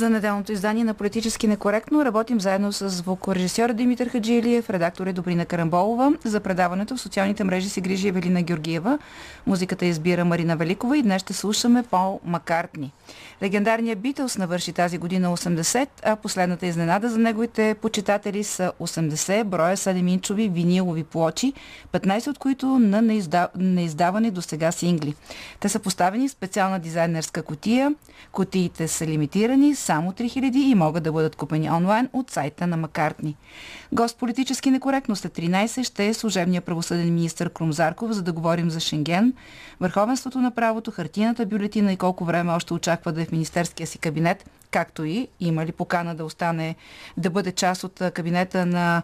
За неделното издание на Политически некоректно работим заедно с звукорежисьор Димитър Хаджилиев, редактор е Добрина Карамболова. За предаването в социалните мрежи се грижи Евелина Георгиева. Музиката избира Марина Великова и днес ще слушаме Пол Маккартни. Легендарният Битълс навърши тази година 80, а последната изненада за неговите почитатели са 80 броя 7-инчови винилови плочи, 15 от които на неизда... неиздавани до сега сингли. Те са поставени в специална дизайнерска котия. Котиите са лимитирани, само 3000 и могат да бъдат купени онлайн от сайта на Маккартни. Гост политически некоректно след 13 ще е служебният правосъден министр Крум Зарков, за да говорим за Шенген, върховенството на правото, хартината бюлетина и колко време още очаква да е в министерския си кабинет, както и има ли покана да остане, да бъде част от кабинета на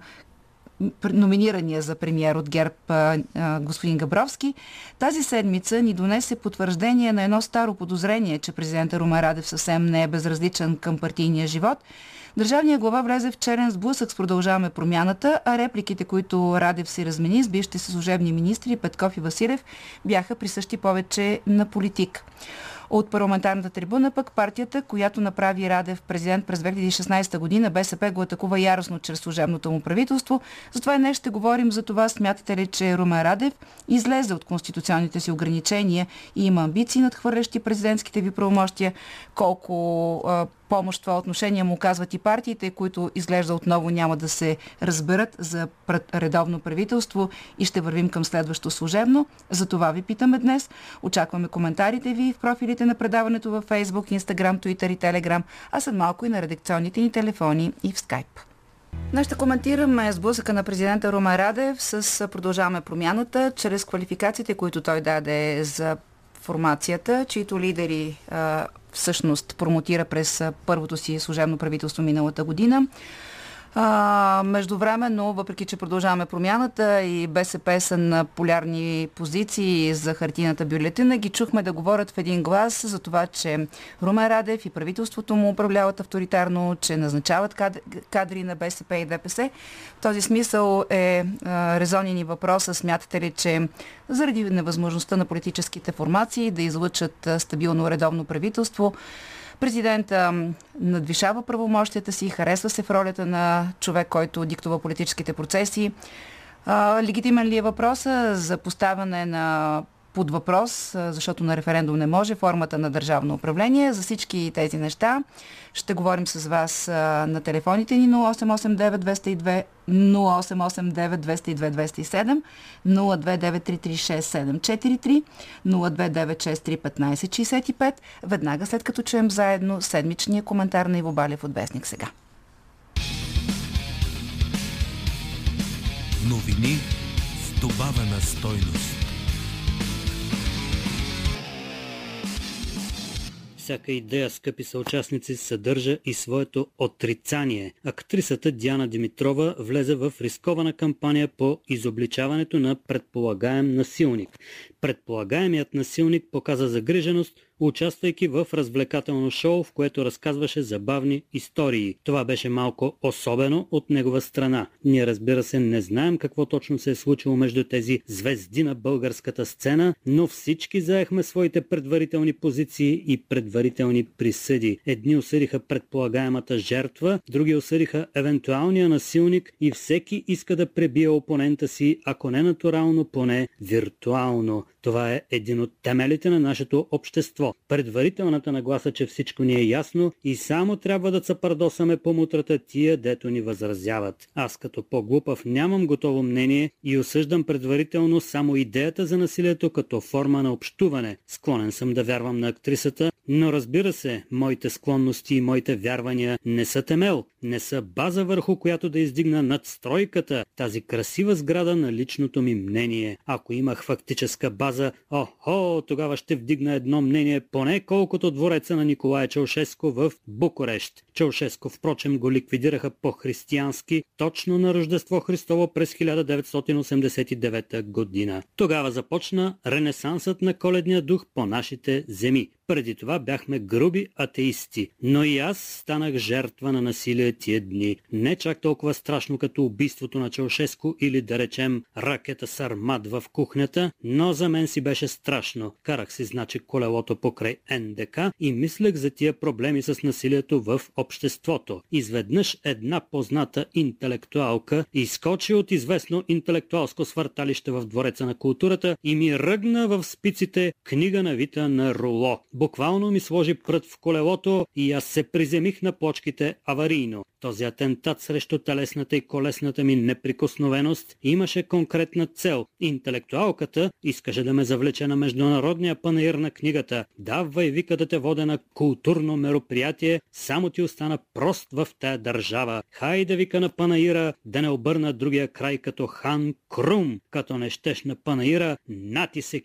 номинирания за премьер от ГЕРБ господин Габровски, тази седмица ни донесе потвърждение на едно старо подозрение, че президента Румен Радев съвсем не е безразличен към партийния живот. Държавният глава влезе в черен сблъсък с продължаваме промяната, а репликите, които Радев си размени с бившите служебни министри Петков и Василев, бяха присъщи повече на политик. От парламентарната трибуна пък партията, която направи Радев президент през 2016 година, БСП го атакува яростно чрез служебното му правителство. Затова днес ще говорим за това. Смятате ли, че Румен Радев излезе от конституционните си ограничения и има амбиции надхвърлящи президентските ви правомощия? Колко помощ в това отношение му казват и партиите, които изглежда отново няма да се разберат за редовно правителство и ще вървим към следващо служебно. За това ви питаме днес. Очакваме коментарите ви в профилите на предаването във Facebook, Instagram, Twitter и Telegram, а след малко и на редакционните ни телефони и в Skype. Днес ще коментираме сблъсъка на президента Румен Радев с Продължаваме промяната, чрез квалификациите, които той даде за формацията, чието лидери всъщност промотира през първото си служебно правителство миналата година. А, междувременно, въпреки че продължаваме промяната и БСП са на полярни позиции за хартината бюлетина, ги чухме да говорят в един глас за това, че Румен Радев и правителството му управляват авторитарно, че назначават кадри на БСП и ДПС. В този смисъл е резонен и въпроса, смятате ли, че заради невъзможността на политическите формации да излъчат стабилно редовно правителство, Президента надвишава правомощията си, харесва се в ролята на човек, който диктува политическите процеси. Легитимен ли е въпроса за поставяне на под въпрос, защото на референдум не може, формата на държавно управление. За всички тези неща ще говорим с вас на телефоните ни 0889 202 0889 202 207 029336743 029631565 веднага след като чуем заедно седмичния коментар на Иво Балев от Вестник сега. Новини с добавена стойност. Всяка идея, скъпи съучастници, съдържа и своето отрицание. Актрисата Диана Димитрова влезе в рискована кампания по изобличаването на предполагаем насилник. Предполагаемият насилник показа загриженост, участвайки в развлекателно шоу, в което разказваше забавни истории. Това беше малко особено от негова страна. Ние разбира се не знаем какво точно се е случило между тези звезди на българската сцена, но всички заехме своите предварителни позиции и предварителни присъди. Едни осъдиха предполагаемата жертва, други осъдиха евентуалния насилник и всеки иска да пребие опонента си, ако не натурално, поне виртуално. Това е един от темелите на нашето общество. Предварителната нагласа, че всичко ни е ясно и само трябва да цапардосаме по мутрата тия, дето ни възразяват. Аз като по-глупав нямам готово мнение и осъждам предварително само идеята за насилието като форма на общуване. Склонен съм да вярвам на актрисата, но разбира се, моите склонности и моите вярвания не са темел, не са база върху която да издигна надстройката, тази красива сграда на личното ми мнение. Ако имах фактическа база, охо, тогава ще вдигна едно мнение поне колкото двореца на Николая Чаушеско в Букурещ. Чаушеско, впрочем, го ликвидираха по-християнски точно на Рождество Христово през 1989 година. Тогава започна ренесансът на коледния дух по нашите земи. Преди това бяхме груби атеисти, но и аз станах жертва на насилие тия дни. Не чак толкова страшно като убийството на Чаушеско или да речем ракета Сармат в кухнята, но за мен си беше страшно. Карах си значи колелото покрай НДК и мислех за тия проблеми с насилието в обществото. Изведнъж една позната интелектуалка изкочи от известно интелектуалско свърталище в двореца на културата и ми ръгна в спиците книга на вита на Руло. Буквално ми сложи прът в колелото и аз се приземих на почките аварийно. Този атентат срещу телесната и колесната ми неприкосновеност имаше конкретна цел. Интелектуалката искаше да ме завлече на международния панаир на книгата. Давай вика да те вода на културно мероприятие, само ти остана прост в тая държава. Хайде вика на панаира, да не обърна другия край като хан Крум. Като не щеш на панаира, нати се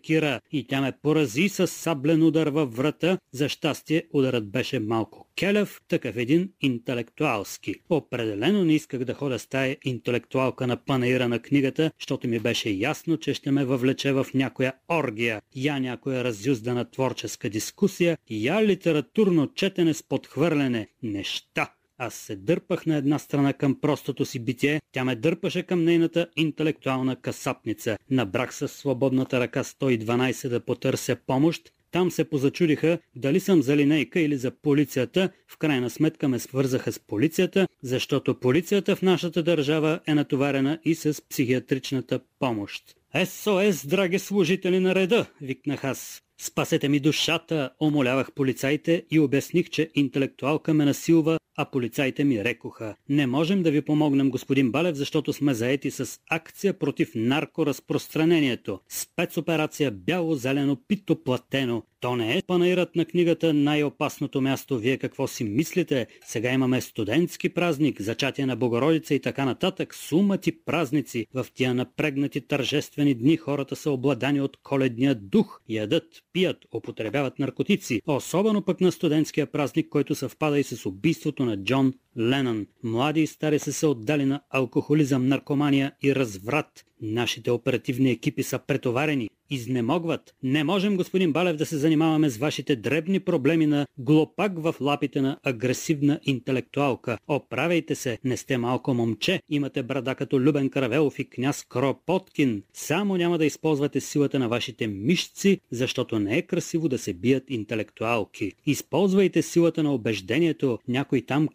и тя ме порази с саблен удар във врата. За щастие ударът беше малко келев, такъв един интелектуалски. Определено не исках да ходя с тая интелектуалка на панаира на книгата, защото ми беше ясно, че ще ме въвлече в някоя оргия, я някоя разюздана творческа дискусия, я литературно четене с подхвърлене. Неща, аз се дърпах на една страна към простото си битие, тя ме дърпаше към нейната интелектуална касапница. Набрах с свободната ръка 112 да потърся помощ, там се позачудиха дали съм за линейка или за полицията. В крайна сметка ме свързаха с полицията, защото полицията в нашата държава е натоварена и с психиатричната помощ. СОС, драги служители на реда, викнах аз. Спасете ми душата, омолявах полицаите и обясних, че интелектуалка ме насилва, а полицаите ми рекоха. Не можем да ви помогнем, господин Балев, защото сме заети с акция против наркоразпространението. Спецоперация бяло-зелено пито платено. То не е панаирът на книгата най-опасното място. Вие какво си мислите? Сега имаме студентски празник, зачатие на Богородица и така нататък. Сумати празници. В тия напрегнати тържествени дни хората са обладани от коледния дух. Ядат, пият, употребяват наркотици. Особено пък на студентския празник, който съвпада и с убийството на John Ленън. Млади и стари са се отдали на алкохолизъм, наркомания и разврат. Нашите оперативни екипи са претоварени, изнемогват. Не можем, господин Балев, да се занимаваме с вашите дребни проблеми на глопак в лапите на агресивна интелектуалка. Оправяйте се, не сте малко момче, имате брада като Любен Каравелов и княз Кропоткин. Само няма да използвате силата на вашите мишци, защото не е красиво да се бият интелектуалки. Използвайте силата на убеждението, някой там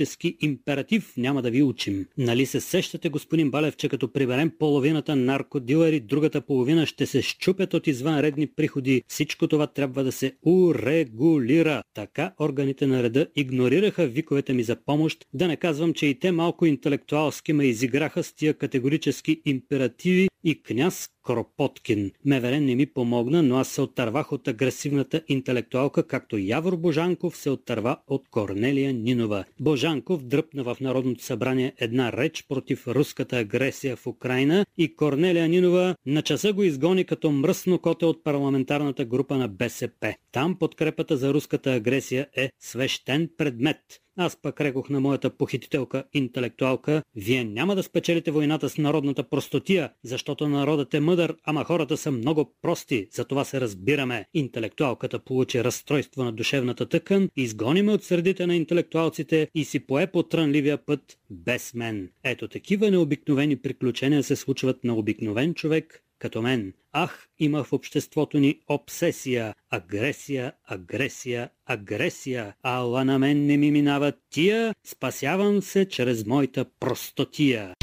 категорически императив няма да ви учим. Нали се сещате, господин Балев, че като приберем половина половината наркодилери, другата половина ще се щупят от извънредни приходи. Всичко това трябва да се урегулира. Така органите на реда игнорираха виковете ми за помощ, да не казвам, че и те малко интелектуалски ме изиграха с тия категорически императиви и княз Кропоткин. Меверен не ми помогна, но аз се оттървах от агресивната интелектуалка, както Явор Божанков се оттърва от Корнелия Нинова. Божанков дръпна в Народното събрание една реч против руската агресия в Украина и Корнелия Нинова на часа го изгони като мръсно коте от парламентарната група на БСП. Там подкрепата за руската агресия е свещен предмет. Аз пък рекох на моята похитителка интелектуалка, вие няма да спечелите войната с народната простотия, защото народът е мъдър, ама хората са много прости, за това се разбираме. Интелектуалката получи разстройство на душевната тъкан, изгони ме от средите на интелектуалците и си пое по трънливия път без мен. Ето такива необикновени приключения се случват на обикновен човек, като мен. Ах, има в обществото ни обсесия, агресия, агресия, агресия. Ала на мен не ми минават тия, спасявам се чрез моята простотия.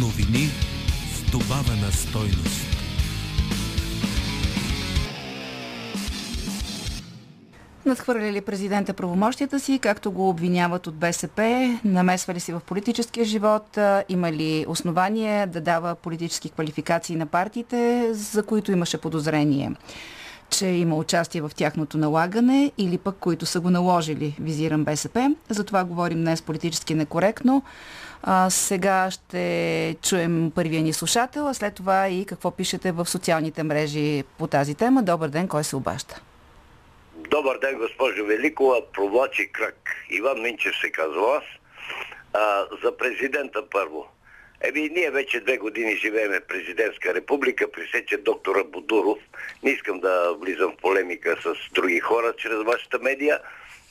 Новини с добавена стойност. Надхвърляли президента правомощията си, както го обвиняват от БСП, намесвали си в политическия живот, има ли основание да дава политически квалификации на партиите, за които имаше подозрение че има участие в тяхното налагане или пък които са го наложили, визирам БСП. За това говорим днес политически некоректно. А, сега ще чуем първия ни слушател, а след това и какво пишете в социалните мрежи по тази тема. Добър ден, кой се обаща? Добър ден, госпожо Великова. Провлачи кръг. Иван Минчев се казва аз. А, за президента първо. Еми, ние вече две години живееме президентска република, присече доктора Будуров. Не искам да влизам в полемика с други хора чрез вашата медия.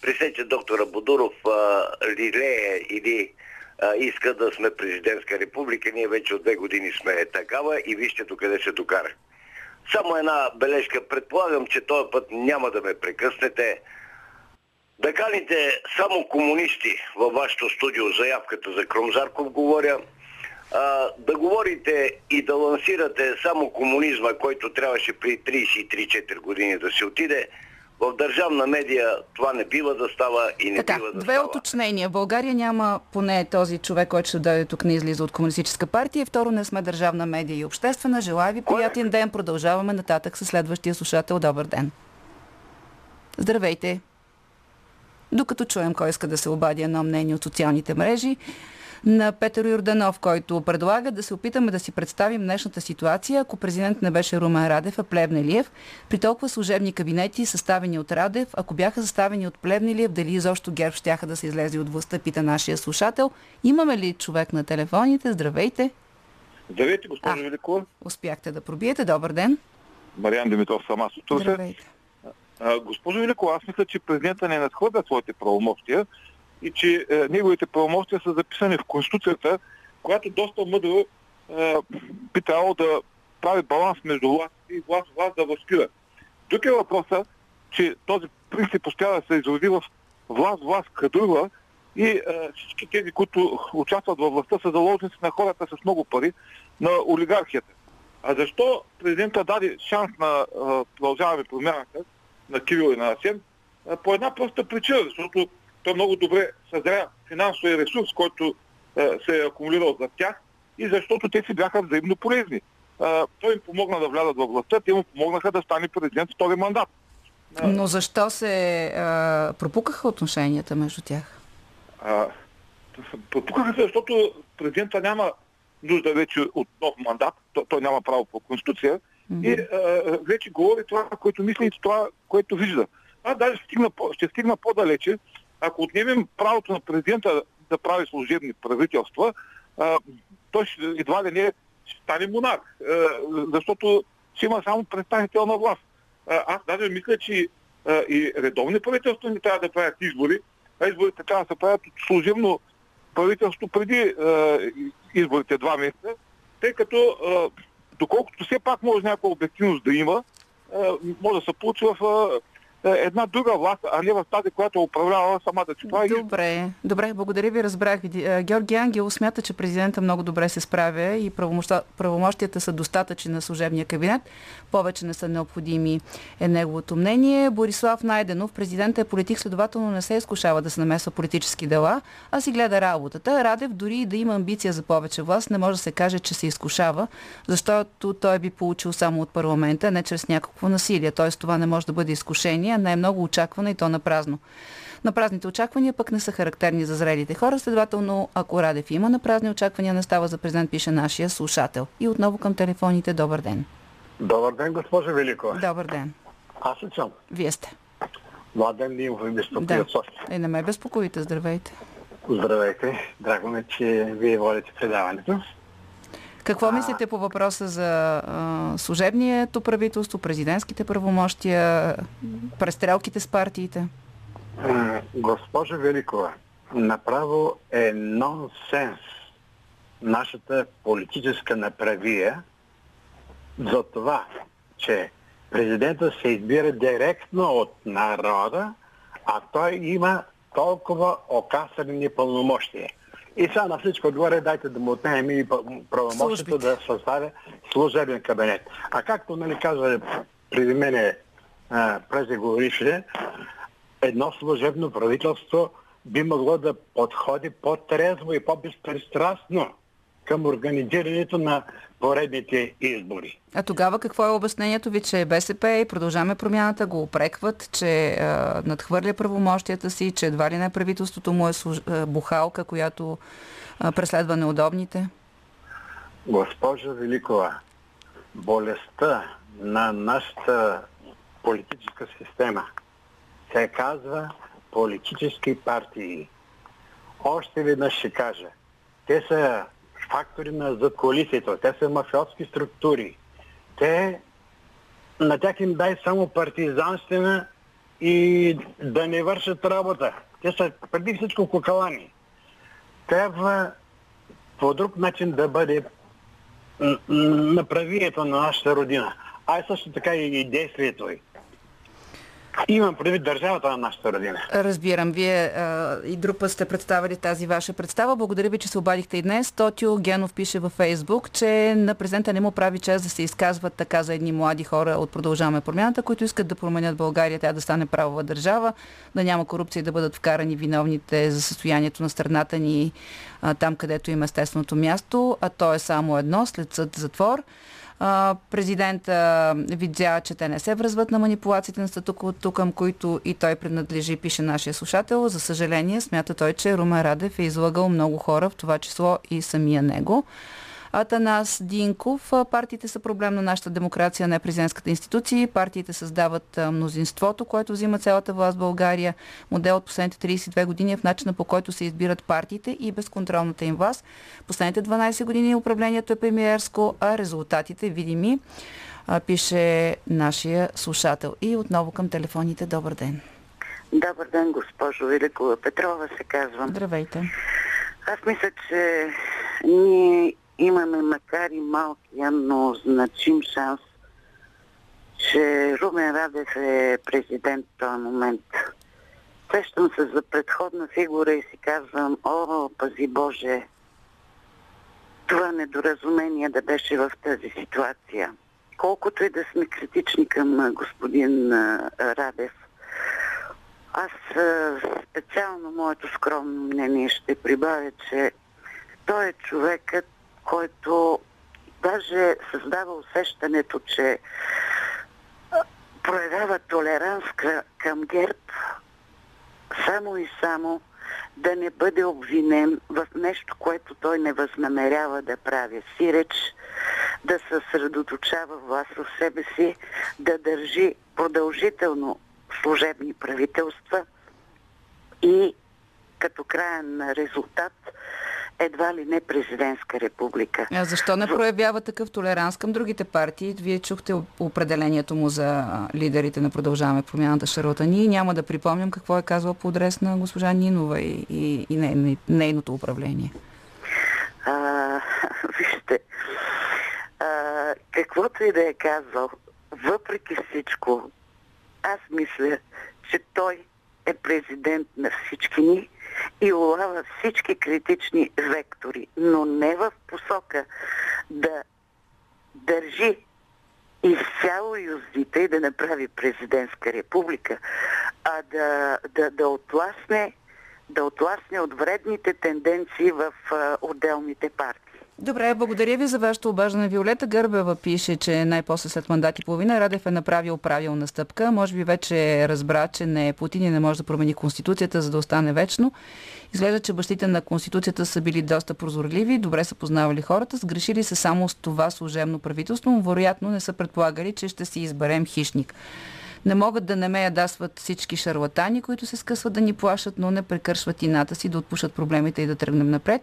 Присече доктора Будуров а, лилее или а, иска да сме президентска република. Ние вече от две години сме такава и вижте до къде се докара. Само една бележка. Предполагам, че този път няма да ме прекъснете. Да каните само комунисти във вашето студио, заявката за Кромзарков говоря, а, да говорите и да лансирате само комунизма, който трябваше при 33-4 години да се отиде, в държавна медия това не бива да става и не така, бива да две става. уточнения. В България няма поне този човек, който ще дойде тук, не излиза от Комунистическа партия. Второ, не сме държавна медия и обществена. Желая ви приятен ден. Продължаваме нататък с следващия слушател. Добър ден. Здравейте. Докато чуем кой иска да се обади едно мнение от социалните мрежи, на Петър Йорданов, който предлага да се опитаме да си представим днешната ситуация, ако президент не беше Румен Радев, а Плевнелиев, при толкова служебни кабинети, съставени от Радев, ако бяха съставени от Плевнелиев, дали изобщо ГЕРБ щяха да се излезе от властта, пита нашия слушател. Имаме ли човек на телефоните? Здравейте! Здравейте, госпожо. Великова. Успяхте да пробиете. Добър ден! Мариан Димитров съм аз от Русе. Здравейте! Госпожо Великова, аз мисля, че президента не надхвърля своите правомощия и че е, неговите правомощия са записани в Конституцията, която доста мъдро е, би трябвало да прави баланс между власт и власт, власт да възпира. Тук е въпросът, че този принцип постоянно се изроди в власт, власт кадрува и е, всички тези, които участват във властта, са заложници на хората с много пари, на олигархията. А защо президента даде шанс на а, продължаване промяната на Кирил и на Асен? А, по една проста причина, защото той много добре съзря финансовия ресурс, който а, се е акумулирал за тях и защото те си бяха взаимно полезни. А, той им помогна да влязат във властта, те му помогнаха да стане президент втори мандат. А, Но защо се а, пропукаха отношенията между тях? А, Пропукаха се, защото президента няма нужда вече от нов мандат, той, той няма право по Конституция и а, вече говори това, което мисли и това, което вижда. Аз даже стигна, ще стигна по-далече, ако отнемем правото на президента да прави служебни правителства, а, той ще, едва ли не ще стане монарх, а, защото ще има само представителна власт. А, аз даже мисля, че а, и редовни правителства не трябва да правят избори, а изборите трябва да се правят от служебно правителство преди а, изборите два месеца, тъй като а, доколкото все пак може някаква обективност да има, а, може да се получи в а, една друга власт, а не в тази, която управлява сама да си прави. Добре, добре, благодаря ви, разбрах. А, Георги Ангел смята, че президента много добре се справя и правомощията са достатъчни на служебния кабинет. Повече не са необходими е неговото мнение. Борислав Найденов, президента е политик, следователно не се изкушава да се намесва политически дела, а си гледа работата. Радев, дори и да има амбиция за повече власт, не може да се каже, че се изкушава, защото той би получил само от парламента, не чрез някакво насилие. Т.е. това не може да бъде изкушение, а не е много очакване и то на празно. На празните очаквания пък не са характерни за зрелите хора, следователно, ако Радев има на празни очаквания, не става за президент, пише нашия слушател. И отново към телефоните. Добър ден. Добър ден, госпожо Великова. Добър ден. Аз съм? Вие сте. Младен Димов ви безпокои Да. от София. Е, не ме безпокоите. Здравейте. Здравейте. Драго ме, че вие водите предаването. Какво мислите по въпроса за а, служебнието правителство, президентските правомощия, престрелките с партиите? М, Госпожо Великова, направо е нонсенс нашата политическа направия за това, че президента се избира директно от народа, а той има толкова окасани пълномощия. И сега на всичко отгоре дайте да му отнемем и правомощието да съставя служебен кабинет. А както нали каза преди мене а, преждеговорившия, едно служебно правителство би могло да подходи по-трезво и по-безпристрастно към организирането на поредните избори. А тогава какво е обяснението ви, че БСП и продължаваме промяната го опрекват, че а, надхвърля правомощията си, че едва ли не правителството му е служ... бухалка, която а, преследва неудобните? Госпожа Великова, болестта на нашата политическа система се казва политически партии. Още веднъж ще кажа, те са фактори на задколисието. Те са мафиотски структури. Те на тях им дай само партизанщина и да не вършат работа. Те са преди всичко кокалани. Трябва по друг начин да бъде направието на нашата родина. А и също така и действието й. Имам предвид държавата на нашата родина. Разбирам. Вие а, и друг път сте представили тази ваша представа. Благодаря ви, че се обадихте и днес. Тотио Генов пише във Фейсбук, че на президента не му прави чест да се изказват така за едни млади хора от Продължаваме промяната, които искат да променят България, тя да стане правова държава, да няма корупция и да бъдат вкарани виновните за състоянието на страната ни а, там, където има естественото място, а то е само едно, след съд затвор. Президента видя, че те не се връзват на манипулациите на статуквото, към които и той принадлежи, пише нашия слушател. За съжаление, смята той, че Румен Радев е излагал много хора, в това число и самия него. Атанас Динков. Партиите са проблем на нашата демокрация, не президентската институция. Партиите създават мнозинството, което взима цялата власт в България. Модел от последните 32 години е в начина по който се избират партиите и безконтролната им власт. Последните 12 години управлението е премиерско, а резултатите видими, пише нашия слушател. И отново към телефоните. Добър ден. Добър ден, госпожо Великова Петрова се казвам. Здравейте. Аз мисля, че ние имаме макар и малкия, но значим шанс, че Румен Радев е президент в този момент. Сещам се за предходна фигура и си казвам, о, пази Боже, това недоразумение да беше в тази ситуация. Колкото и да сме критични към господин Радев, аз специално моето скромно мнение ще прибавя, че той е човекът, който даже създава усещането, че проявява толеранс към ГЕРБ само и само да не бъде обвинен в нещо, което той не възнамерява да прави. Сиреч да съсредоточава власт в себе си, да държи продължително служебни правителства и като краен резултат едва ли не президентска република. А защо не проявява такъв толеранс към другите партии? Вие чухте определението му за лидерите на Продължаваме промяната Шарлатани. Няма да припомням какво е казал по адрес на госпожа Нинова и, и, и не, нейното управление. А, вижте, а, каквото и да е казал, въпреки всичко, аз мисля, че той е президент на всички ни и улава всички критични вектори, но не в посока да държи изцяло юздите и да направи президентска република, а да, да, да отласне да отласне от вредните тенденции в а, отделните партии. Добре, благодаря ви за вашето обаждане. Виолета Гърбева пише, че най-после след мандат и половина Радев е направил правилна стъпка. Може би вече разбра, че не Путин и не може да промени Конституцията, за да остане вечно. Изглежда, че бащите на Конституцията са били доста прозорливи, добре са познавали хората, сгрешили се само с това служебно правителство, но вероятно не са предполагали, че ще си изберем хищник. Не могат да не ме ядасват всички шарлатани, които се скъсват да ни плашат, но не прекършват ината си да отпушат проблемите и да тръгнем напред.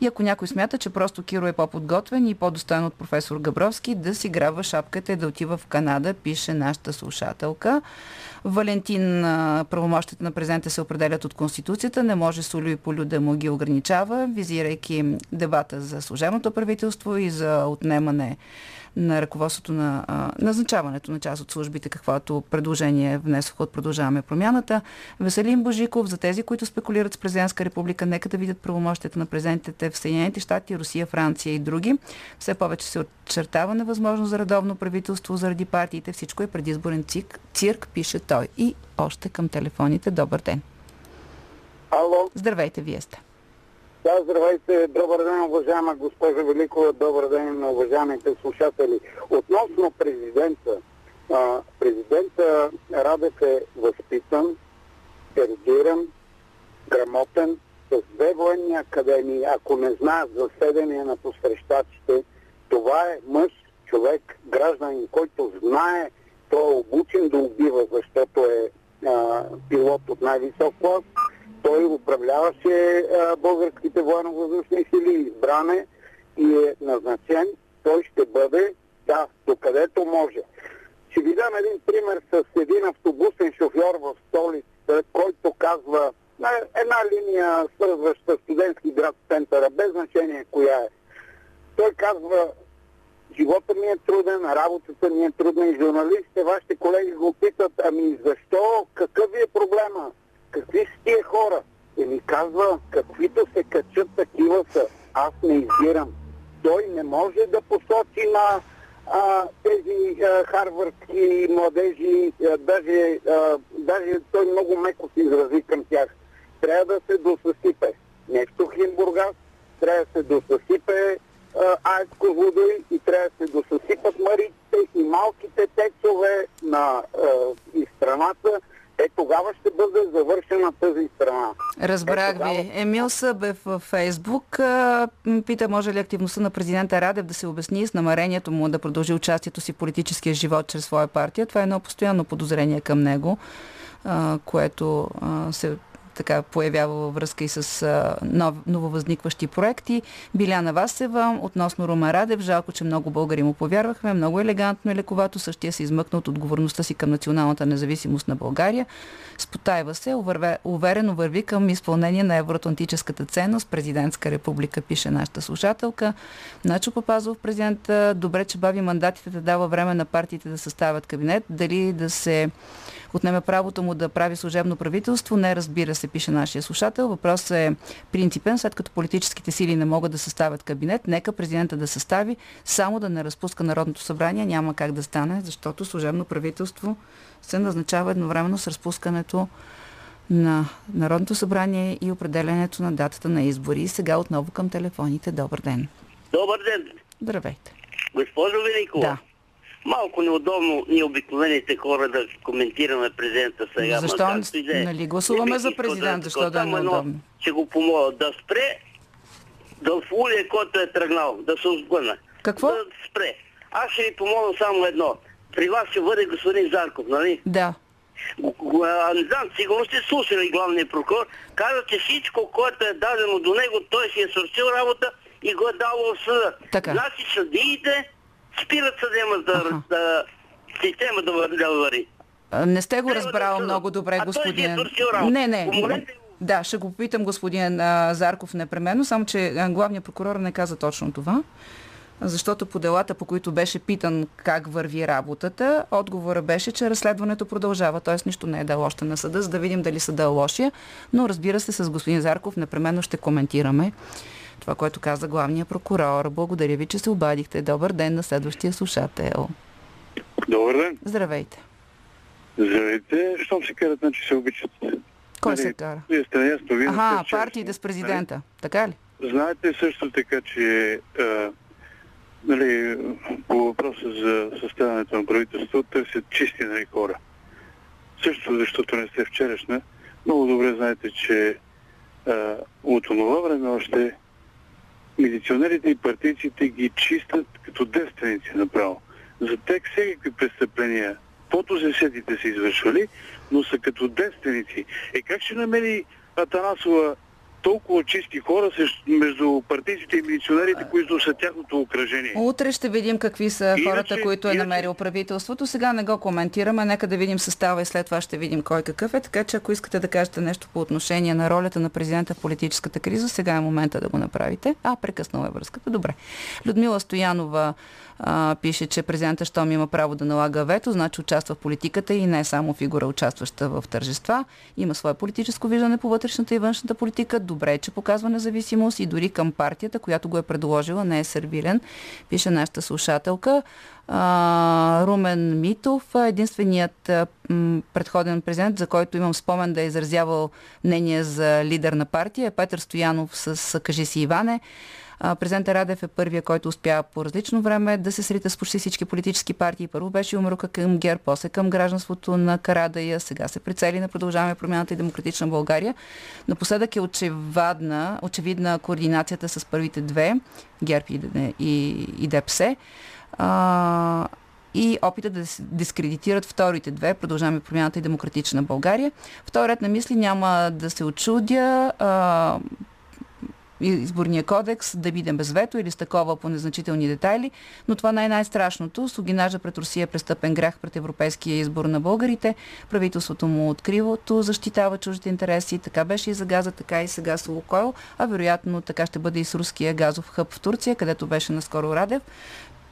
И ако някой смята, че просто Киро е по-подготвен и по-достоен от професор Габровски, да си грава шапката и да отива в Канада, пише нашата слушателка. Валентин, правомощите на президента се определят от Конституцията, не може Солю и Полю да му ги ограничава, визирайки дебата за служебното правителство и за отнемане на ръководството на а, назначаването на част от службите, каквото предложение внесох от Продължаваме промяната. Веселин Божиков, за тези, които спекулират с президентска република, нека да видят правомощията на президентите в Съединените щати, Русия, Франция и други. Все повече се очертава невъзможност за редовно правителство заради партиите. Всичко е предизборен цирк, цирк, пише той. И още към телефоните. Добър ден. Ало. Здравейте, вие сте. Да, здравейте. Добър ден, уважаема госпожа Великова. Добър ден на уважаемите слушатели. Относно президента. Президента Радев е възпитан, ерудиран, грамотен, с две военни академии. Ако не знаят за седения на посрещачите, това е мъж, човек, гражданин, който знае, той е обучен да убива, защото е а, пилот от най-висок клас той управляваше а, българските военно-въздушни сили, избране и е назначен, той ще бъде, да, докъдето може. Ще ви дам един пример с един автобусен шофьор в столицата, който казва на една линия, свързваща студентски град центъра, без значение коя е. Той казва, живота ми е труден, работата ми е трудна и журналистите, вашите колеги го питат, ами защо, какъв ви е проблема? Какви са тия хора? И ми казва, каквито се качат, такива са. Аз не избирам. Той не може да посочи на а, тези а, харвардски младежи, а, даже, а, даже той много меко се изрази към тях. Трябва да се досъсипе нещо Химбургас, трябва да се досъсипе АЕЦ Козлодуй и трябва да се досъсипат марите и малките тецове на и страната. Е, тогава ще бъде завършена тази страна. Разбрах е, тогава... ви. Емил Събев в Фейсбук пита, може ли активността на президента Радев да се обясни с намерението му да продължи участието си в политическия живот чрез своя партия. Това е едно постоянно подозрение към него, което се така появява във връзка и с а, нов, нововъзникващи проекти. Биляна Васева относно Рума Радев. Жалко, че много българи му повярвахме. Много елегантно и лековато. Същия се измъкна от отговорността си към националната независимост на България. Спотайва се, увърве, уверено върви към изпълнение на евроатлантическата ценност. Президентска република, пише нашата слушателка. Начо Папазов, президент, добре, че бави мандатите да дава време на партиите да съставят кабинет. Дали да се отнеме правото му да прави служебно правителство. Не разбира се, пише нашия слушател. Въпросът е принципен, след като политическите сили не могат да съставят кабинет, нека президента да състави, само да не разпуска Народното събрание. Няма как да стане, защото служебно правителство се назначава едновременно с разпускането на Народното събрание и определенето на датата на избори. И сега отново към телефоните. Добър ден. Добър ден. Здравейте. Госпожо Великова. Да малко неудобно ние обикновените хора да коментираме президента сега. Защо? Ма, е. нали гласуваме за президент, защо да е неудобно? Ще го помоля да спре да фулия, който е тръгнал, да се сгъна. Какво? Да спре. Аз ще ви помоля само едно. При вас ще бъде господин Зарков, нали? Да. Не знам, сигурно сте слушали главния прокурор. Каза, че всичко, което е дадено до него, той си е свършил работа и го е дал в съда. Така. Значи съдиите спират съдема да, ага. да система да, да вари. Не сте го разбрал да много добре, а господин. Той е не, не. Да, ще го питам господин а, Зарков непременно, само че главният прокурор не каза точно това. Защото по делата, по които беше питан как върви работата, отговора беше, че разследването продължава, т.е. нищо не е дал още на съда, за да видим дали съда е лошия. Но разбира се, с господин Зарков непременно ще коментираме това, което каза главния прокурор. Благодаря ви, че се обадихте. Добър ден на следващия слушател. Добър ден. Здравейте. Здравейте. Щом се карат, значи се обичат. Кой нали, се кара? Вие сте ясно. Вие Аха, партиите с президента. Нали? Така ли? Знаете също така, че а, нали, по въпроса за съставянето на правителство търсят чисти нали, хора. Също защото не сте вчерашна, много добре знаете, че а, от това време още милиционерите и партийците ги чистят като девственици направо. За тях всеки престъпления под 80-те са извършвали, но са като девственици. Е как ще намери Атанасова толкова чисти хора между партийците и милиционерите, които са тяхното окръжение. Утре ще видим какви са иначе, хората, които е намерил правителството. Сега не го коментираме, нека да видим състава и след това ще видим кой какъв е. Така че ако искате да кажете нещо по отношение на ролята на президента в политическата криза, сега е момента да го направите. А, прекъснала е връзката. Добре. Людмила Стоянова а, пише, че президента щом има право да налага вето, значи участва в политиката и не е само фигура, участваща в тържества. Има свое политическо виждане по вътрешната и външната политика. Добре, че показва независимост и дори към партията, която го е предложила, не е сервирен, пише нашата слушателка. А, Румен Митов, единственият а, предходен президент, за който имам спомен да е изразявал мнение за лидер на партия, е Петър Стоянов с Кажи си Иване. Президент Радев е първия, който успя по различно време да се срита с почти всички политически партии. Първо беше умрука към ГЕР, после към гражданството на Карадая, сега се прицели на продължаваме промяната и демократична България. Напоследък е очевидна, очевидна координацията с първите две, ГЕРП и, и, и ДПС. А, и опита да се дискредитират вторите две, продължаваме промяната и демократична България. Втори ред на мисли няма да се очудя. А, изборния кодекс, да бидем без вето или с такова по незначителни детайли, но това най- най-страшното. Сугинажа пред Русия е престъпен грях пред европейския избор на българите. Правителството му откривото защитава чуждите интереси. Така беше и за газа, така и сега с Лукойл, а вероятно така ще бъде и с руския газов хъб в Турция, където беше наскоро Радев.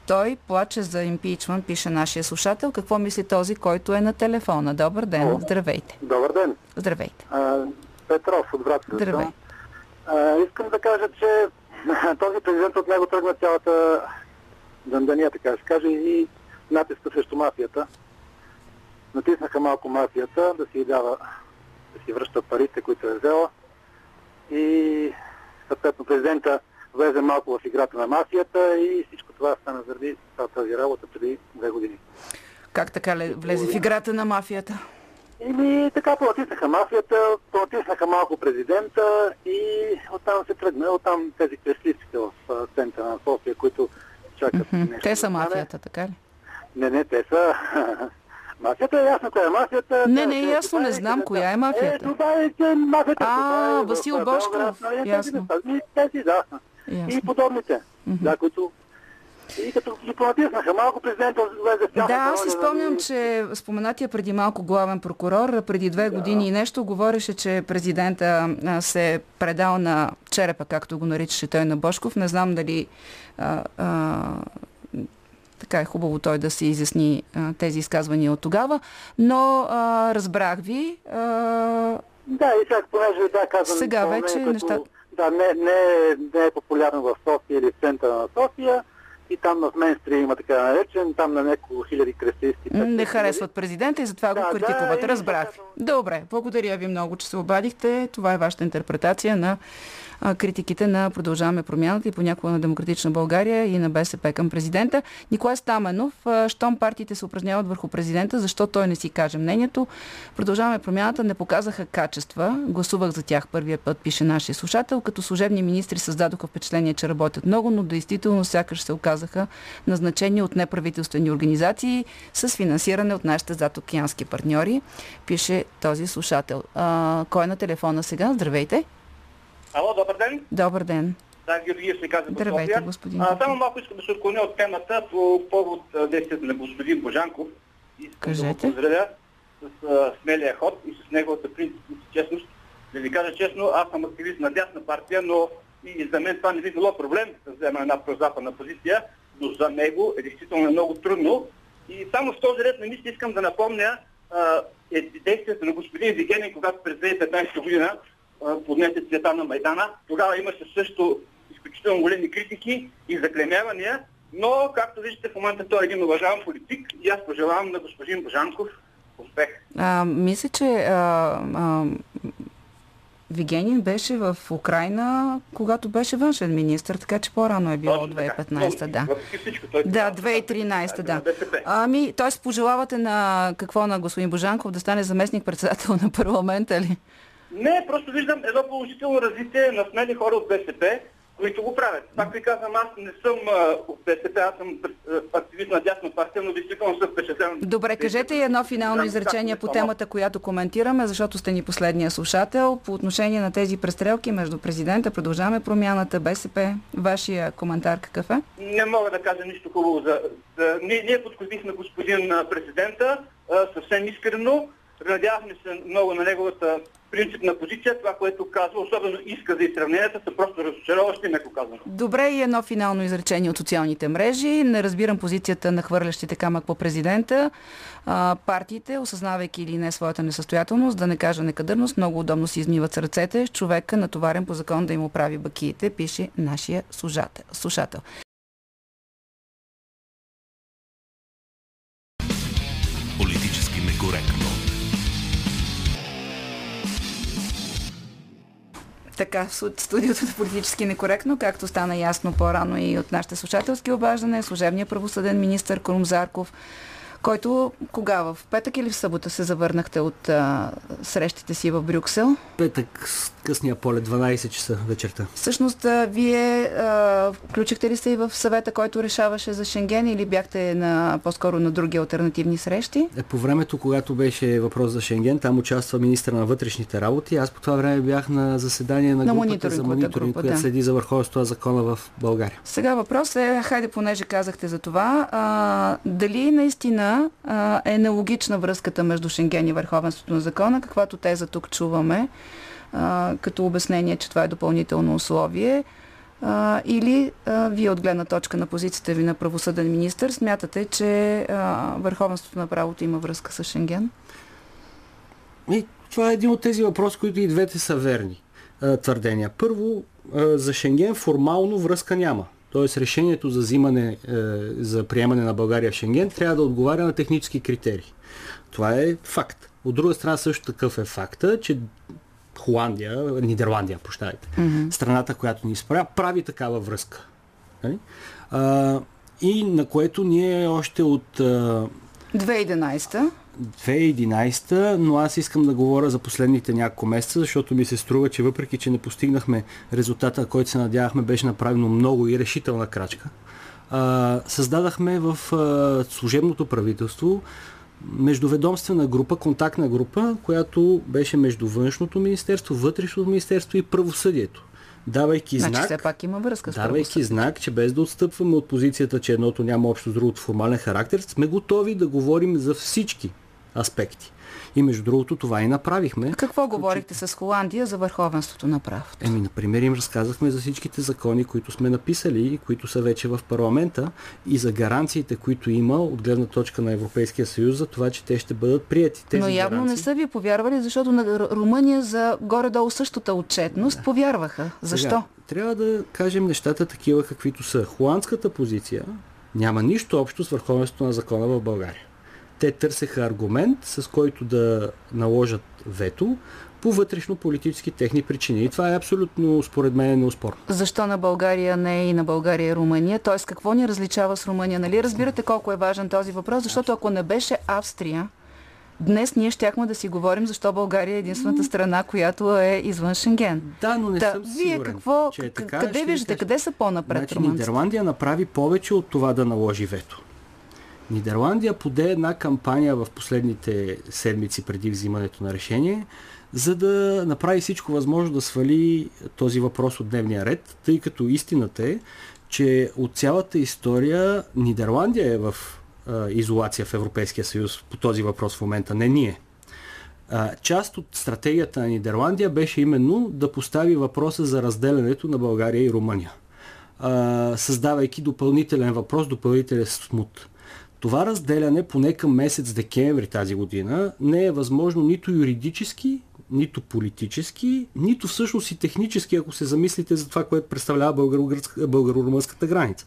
Той плаче за импичмент, пише нашия слушател. Какво мисли този, който е на телефона? Добър ден, здравейте. Добър ден. Здравейте. А, Петров от Враца. Здравей. Искам да кажа, че този президент от него тръгна цялата дандания, така да се каже, и натиска срещу мафията. Натиснаха малко мафията да си дава, да си връща парите, които е взела. И съответно президента влезе малко в играта на мафията и всичко това стана заради тази работа преди две години. Как така ле- влезе в играта на мафията? Или така понатиснаха мафията, понатиснаха малко президента и оттам се тръгна. Оттам тези кресливците в центъра на София, които чакат Мгм. нещо Те са мафията, така ли? Не, не, те са... Мафията е ясно коя е мафията. Не, не е ясно, не знам коя е мафията. Е, това е, мафията. А, е Васил а, Божков, Белград, нали, ясно. Тези, да. И подобните. Да, които... И като ги понатиснаха малко, президента влезе в тяхната Да, аз си роля, спомням, нали, че споменатия преди малко главен прокурор, преди две години и нещо, говореше, че президента се е предал на черепа, както го наричаше той на Бошков. Не знам дали а, а, така е хубаво той да се изясни а, тези изказвания от тогава, но а, разбрах ви. А, Да, и сега, понеже да, казвам... Сега е вече като- нещата- Да, не, не, е- не е популярно в София или в центъра на София. И там в Менстри има така наречен, там на няколко хиляди кресисти. не харесват президента и затова Да, го да, критикуват. и Разбрах. ви. Добре, благодаря ви много, че се обадихте. Това е вашата интерпретация на критиките на Продължаваме промяната и понякога на Демократична България и на БСП към президента. Николай Стаменов, щом партиите се упражняват върху президента, защо той не си каже мнението? Продължаваме промяната, не показаха качества. Гласувах за тях първия път, пише нашия слушател. Като служебни министри създадоха впечатление, че работят много, но действително сякаш се оказаха назначени от неправителствени организации с финансиране от нашите задокеански партньори, пише този слушател. А, кой е на телефона сега? Здравейте! Ало, добър ден. Добър ден! Да, Георгиев се казва Здравейте, господин А, само малко искам да се отклоня от темата по повод действията на господин Божанков. Искам да Кажете. го поздравя с а, смелия ход и с неговата принципност и честност. Да ви кажа честно, аз съм активист на дясна партия, но и за мен това не би било проблем да взема една прозападна позиция, но за него е действително много трудно. И само в този ред на мисли искам да напомня а, е, действията на господин Вигенин, когато през 2015 година поднесе цвета на Майдана. Тогава имаше също изключително големи критики и заклемявания, но, както виждате, в момента той е един уважаван политик и аз пожелавам на господин Божанков успех. А, мисля, че а, а, Вигенин беше в Украина, когато беше външен министр, така че по-рано е било от 2015, да. Въпреки всичко, той Да, 2013, да. БСП. Ами, т.е. пожелавате на какво на господин Божанков да стане заместник председател на парламента ли? Не, просто виждам едно положително развитие на смели хора от БСП, които го правят. Пак ви казвам, аз не съм а, от БСП, аз съм активист на дясна партия, но действително съм впечатлен. Добре, кажете и едно финално изречение по темата, която коментираме, защото сте ни последния слушател. По отношение на тези престрелки между президента, продължаваме промяната, БСП. Вашия коментар какъв е? Не мога да кажа нищо хубаво за... Ние, ние подкрепихме господин президента съвсем искрено. Надявахме се много на неговата принципна позиция. Това, което казва, особено изказа и сравненията, са просто разочароващи, меко казано. Добре и едно финално изречение от социалните мрежи. Не разбирам позицията на хвърлящите камък по президента. А, партиите, осъзнавайки или не своята несъстоятелност, да не кажа некадърност, много удобно си измиват с ръцете. Човека натоварен по закон да им оправи бакиите, пише нашия слушател. Политически некоректно. Така, сту- студиото на политически некоректно, както стана ясно по-рано и от нашите слушателски обаждане, служебният правосъден министр Крум Зарков, който кога в петък или в събота се завърнахте от а, срещите си в Брюксел? Петък, късния поле, 12 часа вечерта. Всъщност, вие а, включихте ли се и в съвета, който решаваше за Шенген или бяхте на, по-скоро на други альтернативни срещи? Е, по времето, когато беше въпрос за Шенген, там участва министра на вътрешните работи. Аз по това време бях на заседание на, На групата за мониторинг, група, която да. следи за върховенството на закона в България. Сега въпрос е, хайде понеже казахте за това, а, дали наистина а, е нелогична връзката между Шенген и върховенството на закона, каквато теза тук чуваме, а, като обяснение, че това е допълнително условие, а, или а, вие от гледна точка на позицията ви на правосъден министр смятате, че а, върховенството на правото има връзка с Шенген? И това е един от тези въпроси, които и двете са верни а, твърдения. Първо, а, за Шенген формално връзка няма. Тоест решението за взимане, е, за приемане на България в Шенген трябва да отговаря на технически критерии. Това е факт. От друга страна също такъв е факта, че Холандия, Нидерландия, прощавайте, Мгм. страната, която ни изправя, прави такава връзка. Нали? А, и на което ние още от а, 2011 2011, но аз искам да говоря за последните няколко месеца, защото ми се струва, че въпреки, че не постигнахме резултата, който се надявахме, беше направено много и решителна крачка. А, създадахме в а, служебното правителство междуведомствена група, контактна група, която беше между външното министерство, вътрешното министерство и правосъдието. Давайки Значи знак, все пак има връзка с давайки знак, че без да отстъпваме от позицията, че едното няма общо с другото формален характер, сме готови да говорим за всички аспекти. И между другото това и направихме. Какво говорихте с Холандия за върховенството на правото? Еми, например, им разказахме за всичките закони, които сме написали и които са вече в парламента и за гаранциите, които има от гледна точка на Европейския съюз за това, че те ще бъдат прияти. Тези Но явно гаранции. не са ви повярвали, защото на Ру- Румъния за горе-долу същата отчетност повярваха. Защо? Сега, трябва да кажем нещата такива каквито са. Холандската позиция няма нищо общо с върховенството на закона в България. Те търсеха аргумент, с който да наложат вето по вътрешно-политически техни причини. И това е абсолютно, според мен, неоспорно. Защо на България не и на България е Румъния? Тоест какво ни различава с Румъния? Нали разбирате колко е важен този въпрос? Защото ако не беше Австрия, днес ние щяхме да си говорим защо България е единствената страна, която е извън Шенген. Да, но не Та, съм вие сигурен, какво, че е така. къде виждате, къде са по-напред Значи? Нидерландия направи повече от това да наложи вето. Нидерландия поде една кампания в последните седмици преди взимането на решение, за да направи всичко възможно да свали този въпрос от дневния ред, тъй като истината е, че от цялата история Нидерландия е в а, изолация в Европейския съюз по този въпрос в момента, не ние. А, част от стратегията на Нидерландия беше именно да постави въпроса за разделянето на България и Румъния, а, създавайки допълнителен въпрос, допълнителен смут. Това разделяне поне към месец декември тази година не е възможно нито юридически, нито политически, нито всъщност и технически, ако се замислите за това, което представлява българо-румънската граница.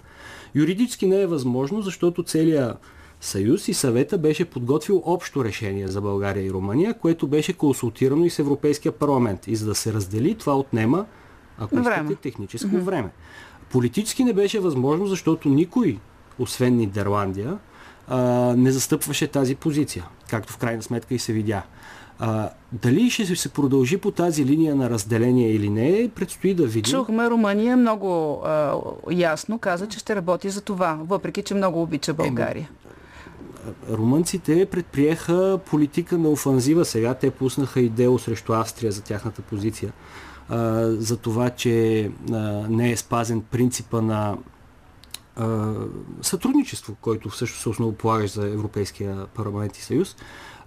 Юридически не е възможно, защото целият съюз и съвета беше подготвил общо решение за България и Румъния, което беше консултирано и с Европейския парламент. И за да се раздели, това отнема, ако Време. искате, техническо време. Политически не беше възможно, защото никой, освен Нидерландия, а, не застъпваше тази позиция, както в крайна сметка и се видя. А, дали ще се продължи по тази линия на разделение или не, предстои да видим. Чухме, Румъния много а, ясно каза, че ще работи за това, въпреки че много обича България. Румънците предприеха политика на офанзива сега. Те пуснаха и дело срещу Австрия за тяхната позиция. А, за това, че а, не е спазен принципа на а, сътрудничество, който също се основополагащ за Европейския парламент и съюз.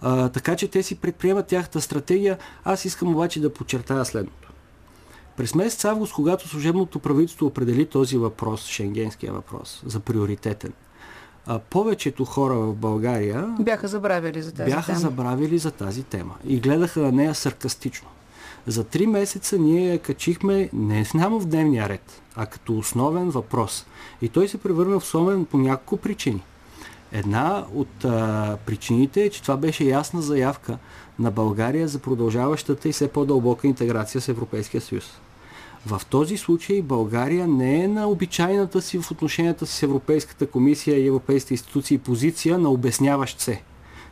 А, така че те си предприемат тяхната стратегия. Аз искам обаче да подчертая следното. През месец август, когато служебното правителство определи този въпрос, шенгенския въпрос, за приоритетен, а, повечето хора в България Бяха забравили за тази бяха тема. забравили за тази тема и гледаха на нея саркастично. За три месеца ние я качихме не само в дневния ред, а като основен въпрос. И той се превърна в основен по няколко причини. Една от а, причините е, че това беше ясна заявка на България за продължаващата и все по-дълбока интеграция с Европейския съюз. В този случай България не е на обичайната си в отношенията с Европейската комисия и европейските институции позиция на обясняващ се.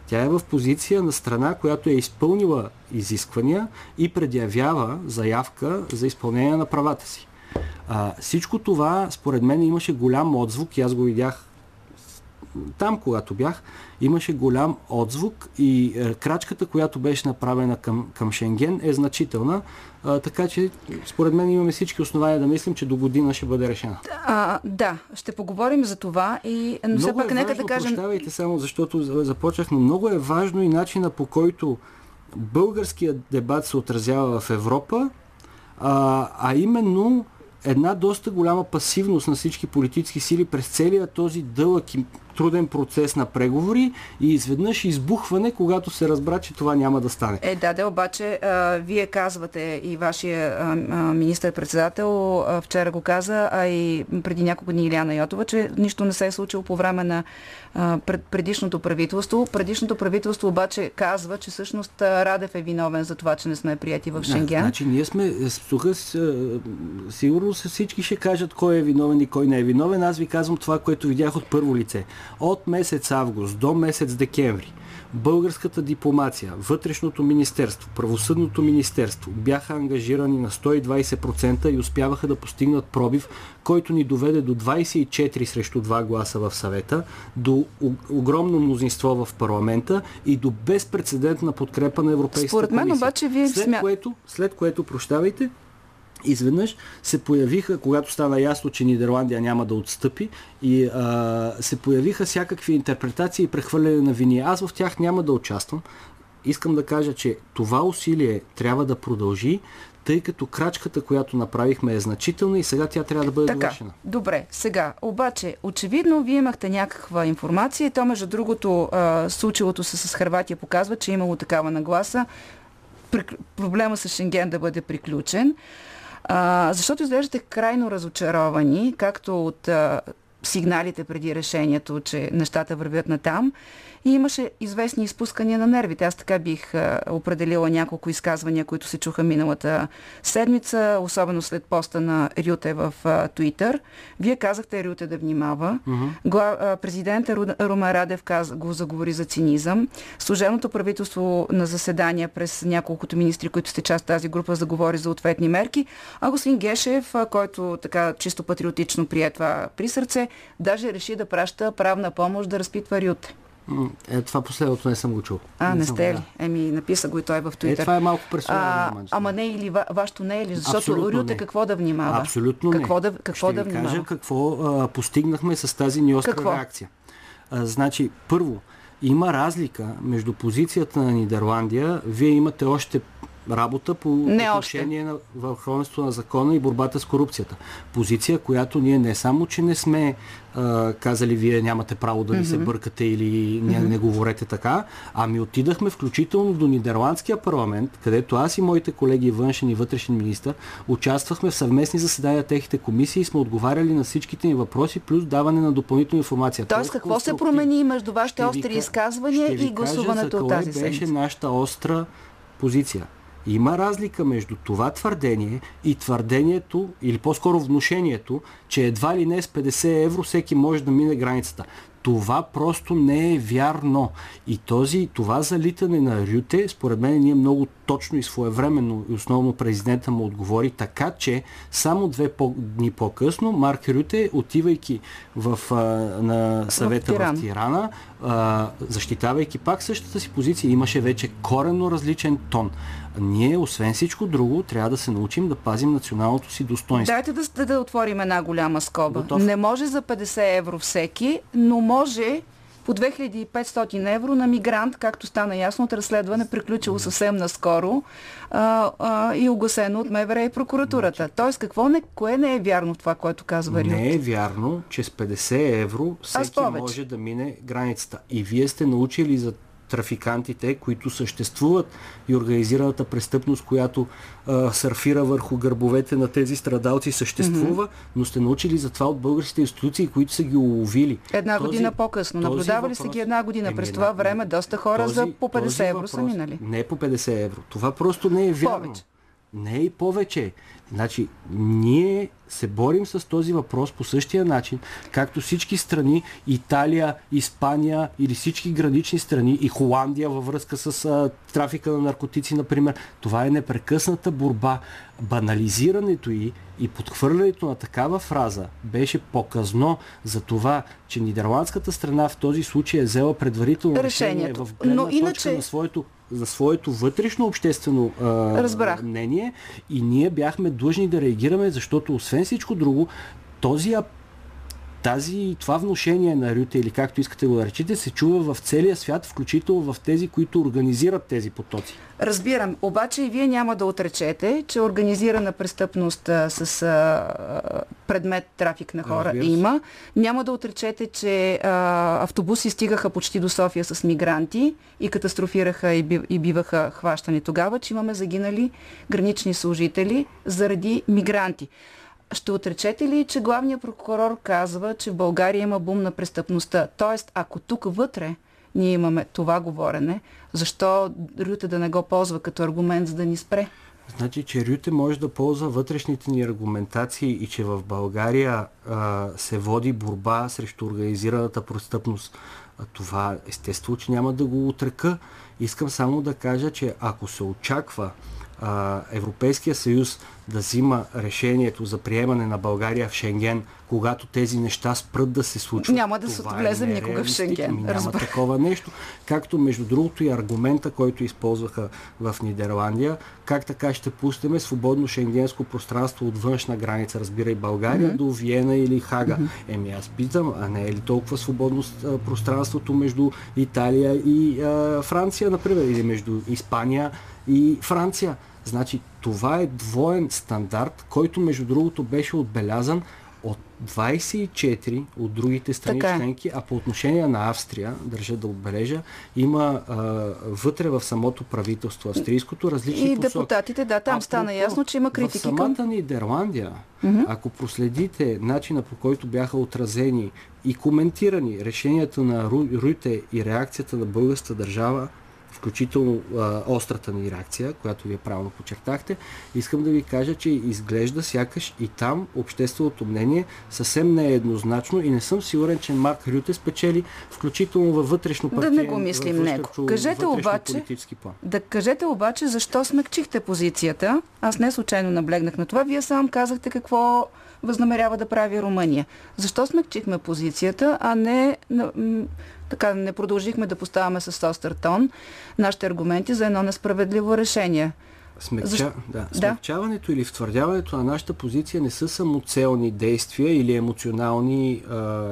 Тя е в позиция на страна, която е изпълнила изисквания и предявява заявка за изпълнение на правата си. А, всичко това, според мен, имаше голям отзвук и аз го видях там, когато бях, имаше голям отзвук и е, крачката, която беше направена към, към Шенген е значителна, а, така че според мен имаме всички основания да мислим, че до година ще бъде решена. А, да, ще поговорим за това и но все пак е нека важно, да кажем... Прощавайте само, защото започнах, но много е важно и начина по който българският дебат се отразява в Европа, а, а именно една доста голяма пасивност на всички политически сили през целия този дълъг и труден процес на преговори и изведнъж избухване, когато се разбра, че това няма да стане. Е, да, да, обаче а, вие казвате и вашия министър-председател вчера го каза, а и преди няколко дни Иляна Йотова, че нищо не се е случило по време на а, пред, предишното правителство. Предишното правителство обаче казва, че всъщност Радев е виновен за това, че не сме прияти в Шенген. Да, значи ние сме тук сигурно всички ще кажат кой е виновен и кой не е виновен. Аз ви казвам това, което видях от първо лице. От месец август до месец декември българската дипломация, вътрешното министерство, правосъдното министерство бяха ангажирани на 120% и успяваха да постигнат пробив, който ни доведе до 24 срещу 2 гласа в съвета, до огромно мнозинство в парламента и до безпредседентна подкрепа на Европейската Според мен комисия. обаче вие след, смя... което, след което, прощавайте, изведнъж се появиха, когато стана ясно, че Нидерландия няма да отстъпи, и а, се появиха всякакви интерпретации и прехвърляне на вини. Аз в тях няма да участвам. Искам да кажа, че това усилие трябва да продължи, тъй като крачката, която направихме е значителна и сега тя трябва да бъде така, довършена. Добре, сега, обаче, очевидно, вие имахте някаква информация и то, между другото, а, случилото се с Харватия показва, че е имало такава нагласа проблема с Шенген да бъде приключен. А, защото изглеждате крайно разочаровани, както от а, сигналите преди решението, че нещата вървят на там и имаше известни изпускания на нервите. Аз така бих а, определила няколко изказвания, които се чуха миналата седмица, особено след поста на Рюте в а, Туитър. Вие казахте Рюте да внимава. Uh-huh. Гла, а, президента Ру, Рума Радев каз, го заговори за цинизъм. Служебното правителство на заседания през няколкото министри, които сте част тази група, заговори за ответни мерки. А господин Гешев, а, който така чисто патриотично прие това при сърце, даже реши да праща правна помощ да разпитва Рюте. Е, това последното не съм го чул. А, не, не сте ли? Да. Еми, написа го и той в Твитър. Е, това е малко персонално. Ама не или ва, вашето не е ли? Защото Абсолютно Рюте какво да внимава? Абсолютно какво не. Да, какво Ще да ви внимава? кажа какво а, постигнахме с тази ни остра какво? реакция. А, значи, първо, има разлика между позицията на Нидерландия. Вие имате още работа по не отношение на върховенството на закона и борбата с корупцията. Позиция, която ние не само, че не сме а, казали вие нямате право да ви mm-hmm. се бъркате или не, mm-hmm. не говорете така, ами отидахме включително до Нидерландския парламент, където аз и моите колеги външен и вътрешен министр участвахме в съвместни заседания техните комисии и сме отговаряли на всичките ни въпроси, плюс даване на допълнителна информация. Тоест, какво се промени между вашите остри изказвания и гласуването от тази седмица? беше нашата остра позиция. Има разлика между това твърдение и твърдението, или по-скоро внушението, че едва ли не с 50 евро всеки може да мине границата. Това просто не е вярно. И този, това залитане на Рюте, според мен, ние много точно и своевременно, и основно президента му отговори, така че само две по- дни по-късно Марк Рюте, отивайки в, а, на съвета в Тирана, в Тирана а, защитавайки пак същата си позиция, имаше вече коренно различен тон. Ние, освен всичко друго, трябва да се научим да пазим националното си достоинство. Дайте да, да отворим една голяма скоба. Готов? Не може за 50 евро всеки, но може по 2500 евро на мигрант, както стана ясно от разследване, приключило съвсем наскоро а, а, и огласено от МВР и прокуратурата. Тоест, какво не, кое не е вярно това, което казва Рют? Не е вярно, че с 50 евро всеки може да мине границата. И вие сте научили за трафикантите, които съществуват и организираната престъпност, която а, сърфира върху гърбовете на тези страдалци, съществува, mm-hmm. но сте научили за това от българските институции, които са ги уловили. Една този, година по-късно. Наблюдавали са ги една година. През това време доста хора този, за по 50 евро въпрос, са минали. Не по 50 евро. Това просто не е вярно. Повече. Не и повече. Значи, ние се борим с този въпрос по същия начин, както всички страни, Италия, Испания или всички гранични страни и Холандия във връзка с а, трафика на наркотици, например. Това е непрекъсната борба. Банализирането и, и подхвърлянето на такава фраза беше показно за това, че нидерландската страна в този случай е взела предварително решение Решението. в гледна Но точка иначе- на своето за своето вътрешно обществено а, Разбрах. мнение и ние бяхме длъжни да реагираме, защото освен всичко друго, този ап- тази, това вношение на Рюте, или както искате го да речете, се чува в целия свят, включително в тези, които организират тези потоци. Разбирам, обаче и вие няма да отречете, че организирана престъпност а, с а, предмет трафик на хора Разбира има. Няма да отречете, че а, автобуси стигаха почти до София с мигранти и катастрофираха и, би, и биваха хващани тогава, че имаме загинали гранични служители заради мигранти. Ще отречете ли, че главният прокурор казва, че в България има бум на престъпността? Тоест, ако тук вътре ние имаме това говорене, защо Рюте да не го ползва като аргумент, за да ни спре? Значи, че Рюте може да ползва вътрешните ни аргументации и че в България а, се води борба срещу организираната престъпност. А това естествено, че няма да го отрека. Искам само да кажа, че ако се очаква а, Европейския съюз да взима решението за приемане на България в Шенген, когато тези неща спрат да се случват. Няма да се влезем е никога в. Шенген, Ми Няма разбрах. такова нещо. Както между другото и аргумента, който използваха в Нидерландия, как така ще пуснем свободно шенгенско пространство от външна граница, разбирай България, Мгм. до Виена или Хага. Еми аз питам, а не е ли толкова свободно пространството между Италия и а, Франция, например, или между Испания и Франция? Значи това е двоен стандарт, който между другото беше отбелязан от 24 от другите страни Така е. членки, а по отношение на Австрия, държа да отбележа, има а, вътре в самото правителство австрийското различни И посоки. депутатите, да, там стана Апропо, ясно, че има критики В самата към... Нидерландия, Мгм. ако проследите начина по който бяха отразени и коментирани решенията на Ру- Рюте и реакцията на българската държава, включително а, острата ни реакция, която вие правилно подчертахте, искам да ви кажа, че изглежда сякаш и там общественото мнение съвсем не е еднозначно и не съм сигурен, че Марк Рюте спечели включително във вътрешно Да партиен, не го мислим него. Кажете обаче, план. да кажете обаче защо смекчихте позицията. Аз не случайно наблегнах на това. Вие сам казахте какво възнамерява да прави Румъния. Защо смекчихме позицията, а не така не продължихме да поставяме с остър тон нашите аргументи за едно несправедливо решение? Смекча... Защо? Да. Да. Смекчаването или втвърдяването на нашата позиция не са самоцелни действия или емоционални. А...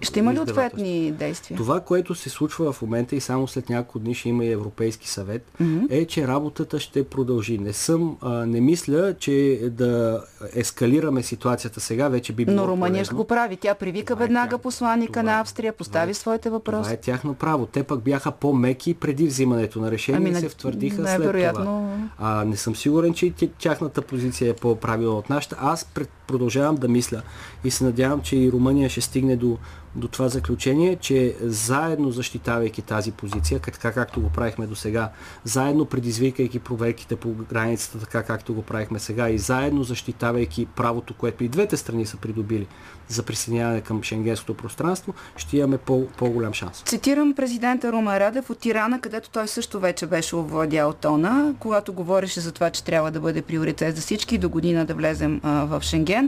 Ще има ли ответни действия? Това, което се случва в момента и само след няколко дни ще има и Европейски съвет, Мгм. е, че работата ще продължи. Не съм, а, не мисля, че да ескалираме ситуацията сега вече би било Но Румъния ще го прави. Тя привика веднага посланника това на е- Австрия, постави своите въпроси. Това е тяхно право. Те пък бяха по-меки преди взимането на решение Ами, и се втвърдиха след това. Не съм сигурен, че тяхната позиция е по-правилна от нашата. Аз пред, продължавам да мисля и се надявам, че и Румъния ще стигне до, до това заключение, че заедно защитавайки тази позиция, така както го правихме до сега, заедно предизвикайки проверките по границата, така както го правихме сега и заедно защитавайки правото, което и двете страни са придобили за присъединяване към шенгенското пространство, ще имаме по, по-голям шанс. Цитирам президента Румен Радев от Тирана, където той също вече беше овладял тона, когато говореше за това, че трябва да бъде приоритет за всички до година да влезем а, в Шенген.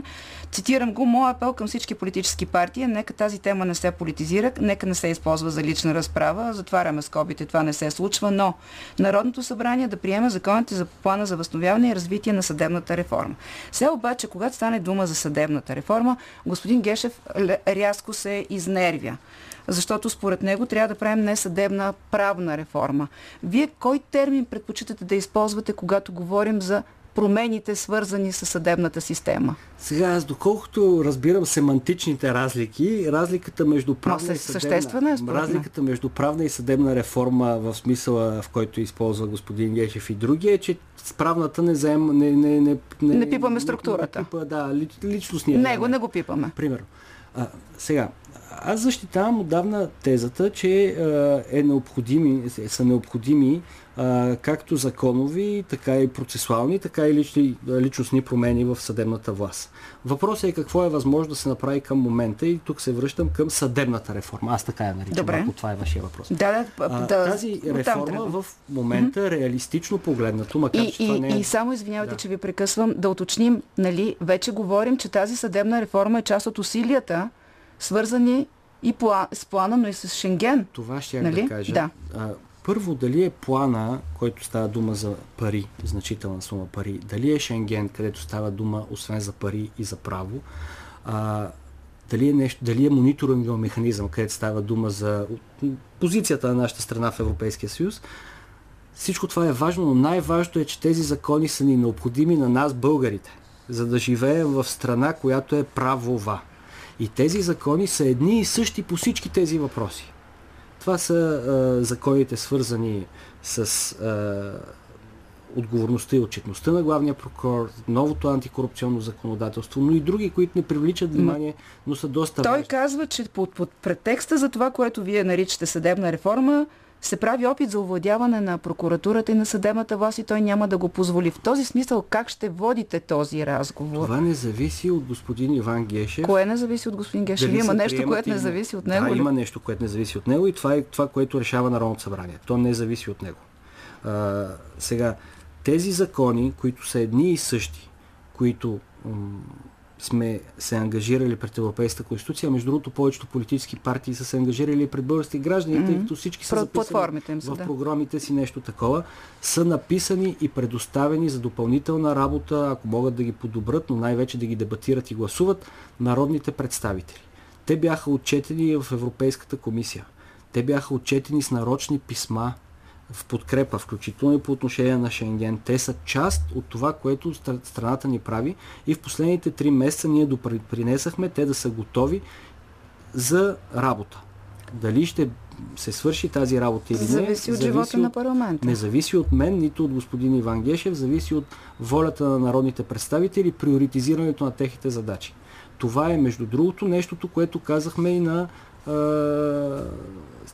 Цитирам го, моя апел към всички политически партии е нека тази тема не се политизира, нека не се използва за лична разправа, затваряме скобите, това не се случва, но Народното събрание да приеме законите за плана за възстановяване и развитие на съдебната реформа. Сега обаче, когато стане дума за съдебната реформа, господин Гешев рязко се изнервя защото според него трябва да правим не съдебна правна реформа. Вие кой термин предпочитате да използвате, когато говорим за промените, свързани с съдебната система? Сега, аз доколкото разбирам семантичните разлики, разликата между правна и съдебна, е, разликата между правна и съдебна реформа в смисъла, в който използва господин Гешев и други, е, че с правната не взема, не, не, не, Не пипаме структурата. Не, пипа, да, ли- личностния. Него не го пипаме. Примерно. А, сега, аз защитавам отдавна тезата, че е необходими, са необходими както законови, така и процесуални, така и лични, личностни промени в съдебната власт. Въпросът е какво е възможно да се направи към момента и тук се връщам към съдебната реформа. Аз така я наричам, Добре. ако това е вашия въпрос. Да, да, а, да, тази реформа в момента, mm-hmm. реалистично погледнато, макар и, че това и, не е... И само извинявайте, да. че ви прекъсвам, да уточним, нали, вече говорим, че тази съдебна реформа е част от усилията, свързани и план, с плана, но и с Шенген. Това ще нали? да кажа. Да. А, първо, дали е плана, който става дума за пари, значителна сума пари, дали е Шенген, където става дума освен за пари и за право, а, дали е, нещо, дали е мониторингов механизъм, където става дума за позицията на нашата страна в Европейския съюз, всичко това е важно, но най-важното е, че тези закони са ни необходими на нас, българите, за да живеем в страна, която е правова. И тези закони са едни и същи по всички тези въпроси. Това са а, законите свързани с а, отговорността и отчетността на главния прокурор, новото антикорупционно законодателство, но и други, които не привличат внимание, но са доста Той важни. казва, че под, под претекста за това, което вие наричате съдебна реформа, се прави опит за овладяване на прокуратурата и на съдебната власт и той няма да го позволи. В този смисъл как ще водите този разговор? Това не зависи от господин Иван Гешев. Кое не зависи от господин Гешев? Дали Има нещо, което не зависи от него Да, ли? има нещо, което не зависи от него и това е това, което решава Народното събрание. То не зависи от него. А, сега, тези закони, които са едни и същи, които сме се ангажирали пред Европейската конституция, между другото повечето политически партии са се ангажирали пред български граждани, тъй Мгм. като всички са записали им са, в да. програмите си нещо такова, са написани и предоставени за допълнителна работа, ако могат да ги подобрат, но най-вече да ги дебатират и гласуват народните представители. Те бяха отчетени в Европейската комисия. Те бяха отчетени с нарочни писма в подкрепа, включително и по отношение на Шенген. Те са част от това, което стра- страната ни прави и в последните три месеца ние допринесахме те да са готови за работа. Дали ще се свърши тази работа или не, Зависи от живота на парламента. не зависи от мен, нито от господин Иван Гешев, зависи от волята на народните представители, приоритизирането на техните задачи. Това е, между другото, нещото, което казахме и на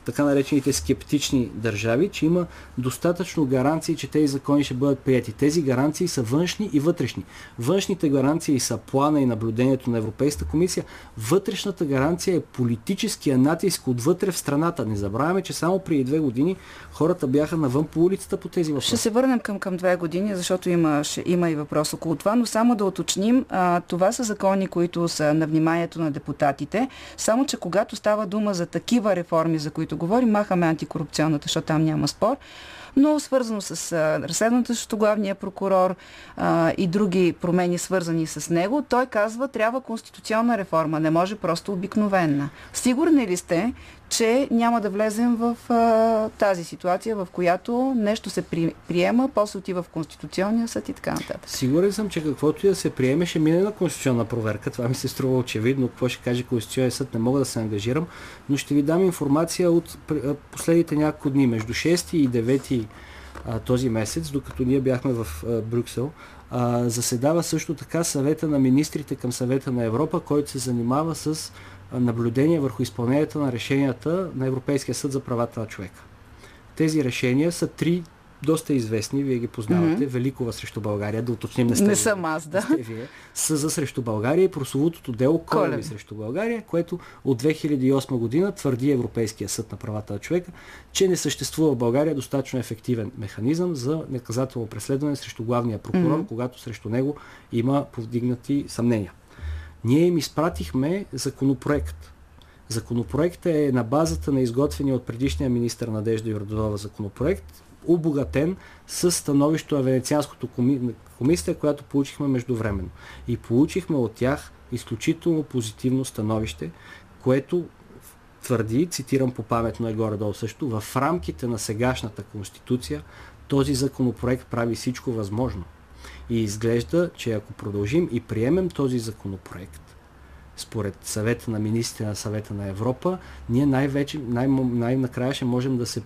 така наречените скептични държави, че има достатъчно гаранции, че тези закони ще бъдат прияти. Тези гаранции са външни и вътрешни. Външните гаранции са плана и наблюдението на Европейската комисия. Вътрешната гаранция е политическия натиск отвътре в страната. Не забравяме, че само преди две години хората бяха навън по улицата по тези въпроси. Ще се върнем към, към две години, защото има, ще, има и въпрос около това, но само да уточним, а, това са закони, които са на вниманието на депутатите, само че когато става дума за такива реформи, за които говорим, махаме антикорупционната, защото там няма спор, но свързано с разследването срещу главния прокурор а, и други промени свързани с него, той казва, трябва конституционна реформа, не може просто обикновена. Сигурни ли сте, че няма да влезем в а, тази ситуация, в която нещо се при, приема, после отива в Конституционния съд и така нататък? Сигурен съм, че каквото и да се приеме, ще мине на конституционна проверка. Това ми се струва очевидно. Какво ще каже Конституционния съд, не мога да се ангажирам, но ще ви дам информация от последните няколко дни, между 6 и 9 а, този месец, докато ние бяхме в а, Брюксел. А, заседава също така съвета на министрите към съвета на Европа, който се занимава с наблюдение върху изпълнението на решенията на Европейския съд за правата на човека. Тези решения са три доста известни, вие ги познавате. Мгм. Великова срещу България, да уточним не сте. Не съм аз, да. Сте вие. Са за срещу България и прословутото дело Колеви срещу България, което от 2008 година твърди Европейския съд на правата на човека, че не съществува в България достатъчно ефективен механизъм за наказателно преследване срещу главния прокурор, Мгм. когато срещу него има повдигнати съмнения. Ние им изпратихме законопроект. Законопроектът е на базата на изготвения от предишния министр Надежда Йорданова законопроект, обогатен с становището на Венецианското коми... комисия, която получихме междувременно. И получихме от тях изключително позитивно становище, което твърди, цитирам по памет, но е горе-долу също, в рамките на сегашната конституция този законопроект прави всичко възможно. И изглежда, че ако продължим и приемем този законопроект, според съвета на министрите на съвета на Европа, ние най-вече, най- най-накрая ще можем да се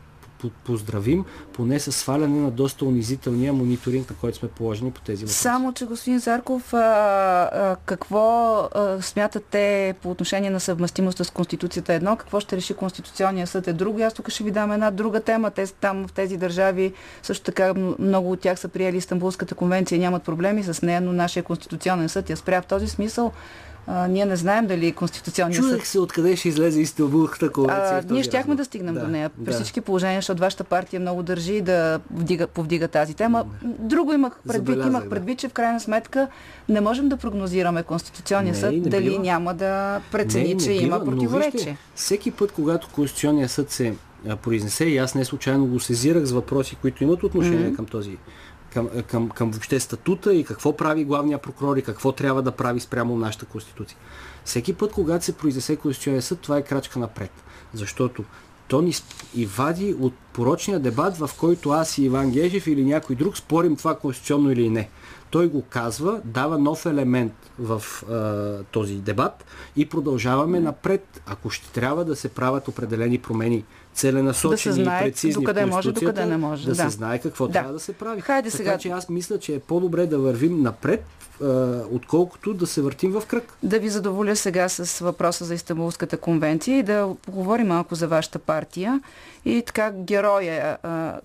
поздравим, поне с сваляне на доста унизителния мониторинг, на който сме положени по тези въпроси. Само, че господин Зарков, а, а, какво а, смятате по отношение на съвместимостта с Конституцията едно, какво ще реши Конституционния съд е друго. Аз тук ще ви дам една друга тема. Те там в тези държави също така много от тях са приели Истанбулската конвенция и нямат проблеми с нея, но нашия Конституционен съд я спря в този смисъл. А, ние не знаем дали Конституционният съд... Чудех се откъде ще излезе Истанбулската конвенция. ние щяхме да стигнем да, до нея. При да. всички положения, защото вашата партия много държи да вдига, повдига тази тема. Друго имах предвид. Забелязах, имах предвид, че в крайна сметка не можем да прогнозираме Конституционния не, съд не дали бива. няма да прецени, не, че бива, има противоречие. Всеки път, когато Конституционният съд се произнесе, и аз не случайно го сезирах с въпроси, които имат отношение mm-hmm. към този към, към, към въобще статута и какво прави главния прокурор и какво трябва да прави спрямо нашата конституция. Всеки път, когато се произнесе Конституционния съд, това е крачка напред. Защото то ни и вади от порочния дебат, в който аз и Иван Гежев или някой друг спорим това конституционно или не. Той го казва, дава нов елемент в а, този дебат и продължаваме напред. Ако ще трябва да се правят определени промени целенасочени да знае, и прецизни докъде може, докъде не може. Да, да, се знае какво да. трябва да се прави. Хайде така сега. че аз мисля, че е по-добре да вървим напред, отколкото да се въртим в кръг. Да ви задоволя сега с въпроса за Истанбулската конвенция и да поговорим малко за вашата партия. И така героя,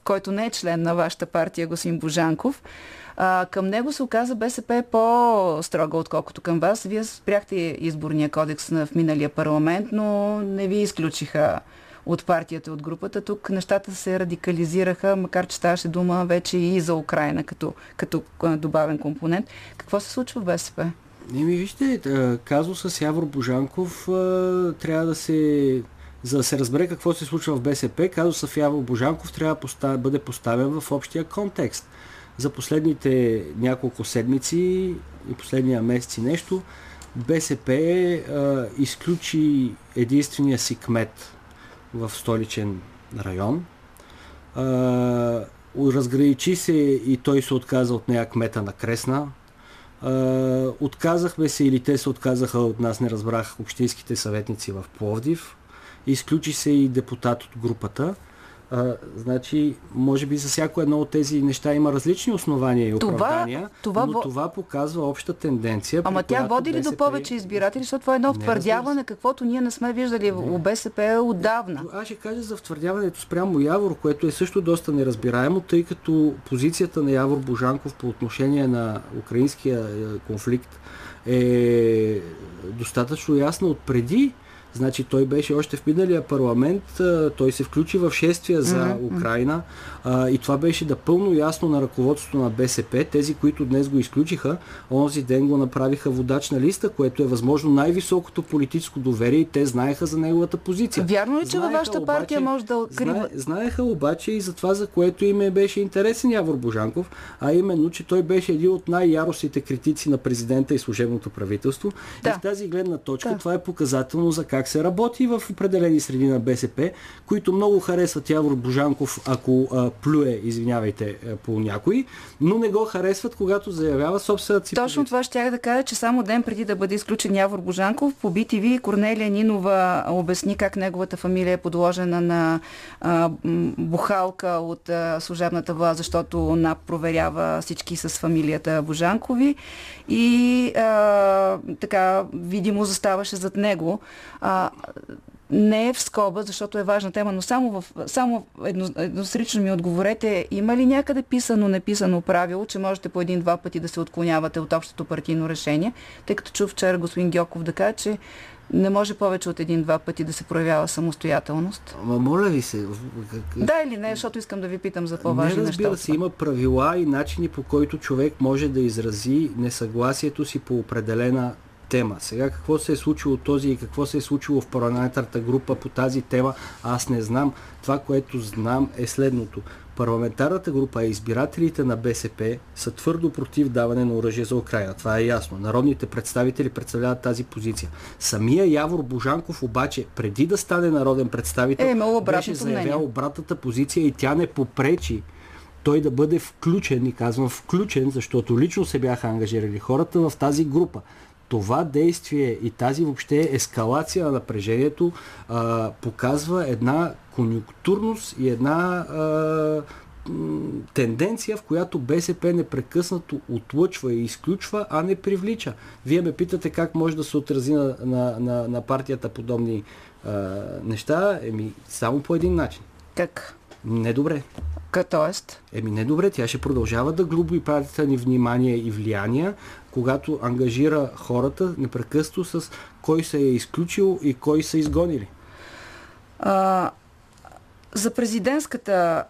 който не е член на вашата партия, господин Божанков, а, към него се оказа БСП е по-строга, отколкото към вас. Вие спряхте изборния кодекс в миналия парламент, но не ви изключиха от партията, от групата. Тук нещата се радикализираха, макар че ставаше дума вече и за Украина като, като добавен компонент. Какво се случва в БСП? Не ми вижте, казва с Явор Божанков трябва да се за да се разбере какво се случва в БСП, казва с Явор Божанков трябва да бъде поставен в общия контекст. За последните няколко седмици и последния месец и нещо, БСП а, изключи единствения си кмет в столичен район. А, разграничи се и той се отказа от нея кмета на Кресна. А, отказахме се или те се отказаха от нас, не разбрах, общинските съветници в Пловдив. Изключи се и депутат от групата. А, значи, може би за всяко едно от тези неща има различни основания и оправдания, това, това, но това показва обща тенденция. Ама тя води ли БСП... до повече избиратели, защото това е едно втвърдяване, каквото ние не сме виждали не. в БСП отдавна. Аз ще кажа за втвърдяването спрямо Явор, което е също доста неразбираемо, тъй като позицията на Явор Божанков по отношение на украинския е, конфликт е достатъчно ясна от преди Значи той беше още в миналия парламент, той се включи в шествия за mm-hmm. Украина и това беше да пълно ясно на ръководството на БСП. Тези, които днес го изключиха, онзи ден го направиха водач на листа, което е възможно най-високото политическо доверие и те знаеха за неговата позиция. Вярно ли, че във вашата партия обаче, може да Знае, знаеха обаче и за това, за което им е беше интересен Явор Божанков, а именно, че той беше един от най-яростните критици на президента и служебното правителство. Да. И в тази гледна точка да. това е показателно за как се работи в определени среди на БСП, които много харесват Явор Божанков, ако а, плюе, извинявайте, по някой, но не го харесват, когато заявява собствената си Точно това ще да кажа, че само ден преди да бъде изключен Явор Божанков, по BTV Корнелия Нинова обясни как неговата фамилия е подложена на а, бухалка от а, служебната власт, защото НАП проверява всички с фамилията Божанкови и а, така видимо заставаше зад него. А, не е в скоба, защото е важна тема, но само, в, само едно, еднострично ми отговорете, има ли някъде писано, неписано правило, че можете по един-два пъти да се отклонявате от общото партийно решение, тъй като чух вчера господин Гьоков да каже, че не може повече от един-два пъти да се проявява самостоятелност. Ама моля ви се. Да или не, защото искам да ви питам за по-важни неща. разбира се, има правила и начини по който човек може да изрази несъгласието си по определена тема. Сега какво се е случило този и какво се е случило в парламентарната група по тази тема, аз не знам. Това, което знам е следното. Парламентарната група и избирателите на БСП са твърдо против даване на оръжие за Украина. Това е ясно. Народните представители представляват тази позиция. Самия Явор Божанков обаче, преди да стане народен представител, е, беше заявял обратната позиция и тя не попречи той да бъде включен, и казвам включен, защото лично се бяха ангажирали хората в тази група това действие и тази въобще ескалация на напрежението а, показва една конюнктурност и една а, тенденция, в която БСП непрекъснато отлъчва и изключва, а не привлича. Вие ме питате как може да се отрази на, на, на, на партията подобни а, неща. Еми, само по един начин. Как? Недобре. Тоест? Еми не добре, тя ще продължава да глуби правите ни внимание и влияние, когато ангажира хората непрекъснато с кой се е изключил и кой са изгонили. А, за президентската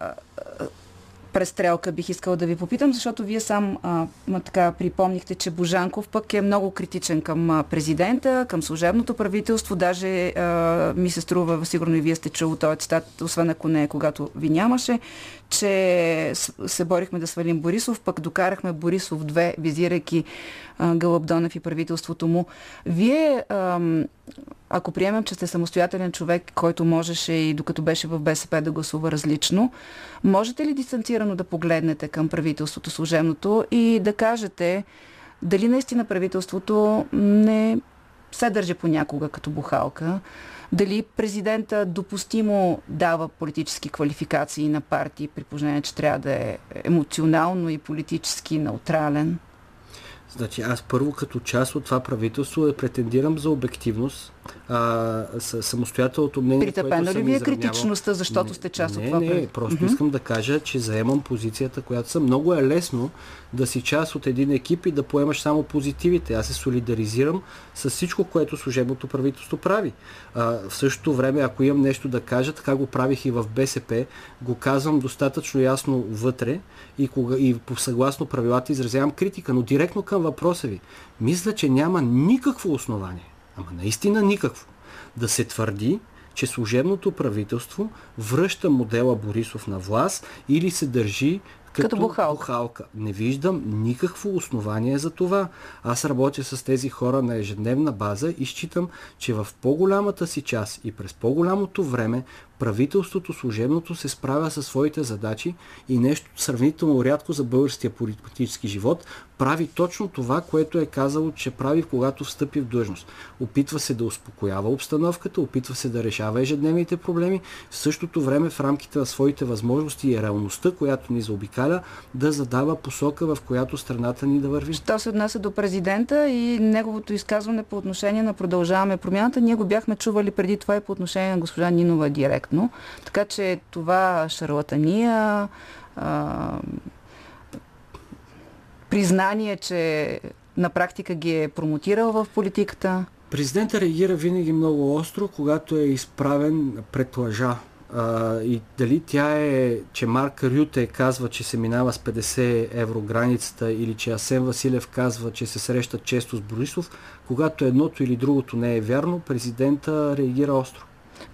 престрелка бих искала да ви попитам, защото вие сам а, така припомнихте, че Божанков пък е много критичен към президента, към служебното правителство. Даже а, ми се струва, сигурно и вие сте чул този цитат, освен ако не е, когато ви нямаше, че се борихме да свалим Борисов, пък докарахме Борисов 2, визирайки Гълъб Донев и правителството му. Вие, ако приемем, че сте самостоятелен човек, който можеше и докато беше в БСП да гласува различно, можете ли дистанцирано да погледнете към правителството служебното и да кажете дали наистина правителството не се държи понякога като бухалка, дали президента допустимо дава политически квалификации на партии, при положение, че трябва да е емоционално и политически неутрален? Значи аз първо като част от това правителство да претендирам за обективност, а, самостоятелното мнение, Притъпено ли ви е критичността, защото не, сте част не, от това? Не, просто mm-hmm. искам да кажа, че заемам позицията, която съм. Много е лесно да си част от един екип и да поемаш само позитивите. Аз се солидаризирам с всичко, което служебното правителство прави. А, в същото време, ако имам нещо да кажа, така го правих и в БСП, го казвам достатъчно ясно вътре и, кога, и по съгласно правилата изразявам критика, но директно към въпроса ви. Мисля, че няма никакво основание ама наистина никакво, да се твърди, че служебното правителство връща модела Борисов на власт или се държи като, като бухалка. бухалка. Не виждам никакво основание за това. Аз работя с тези хора на ежедневна база и считам, че в по-голямата си част и през по-голямото време правителството служебното се справя със своите задачи и нещо сравнително рядко за българския политически живот прави точно това, което е казало, че прави, когато встъпи в длъжност. Опитва се да успокоява обстановката, опитва се да решава ежедневните проблеми, в същото време в рамките на своите възможности и реалността, която ни заобикаля, да задава посока, в която страната ни да върви. Що се отнася до президента и неговото изказване по отношение на продължаваме промяната, ние го бяхме чували преди това и по отношение на госпожа Нинова директно. Така че това шарлатания, а, признание, че на практика ги е промотирал в политиката? Президента реагира винаги много остро, когато е изправен пред лъжа. А, и дали тя е, че Марк Рюте казва, че се минава с 50 евро границата или че Асен Василев казва, че се среща често с Борисов, когато едното или другото не е вярно, президента реагира остро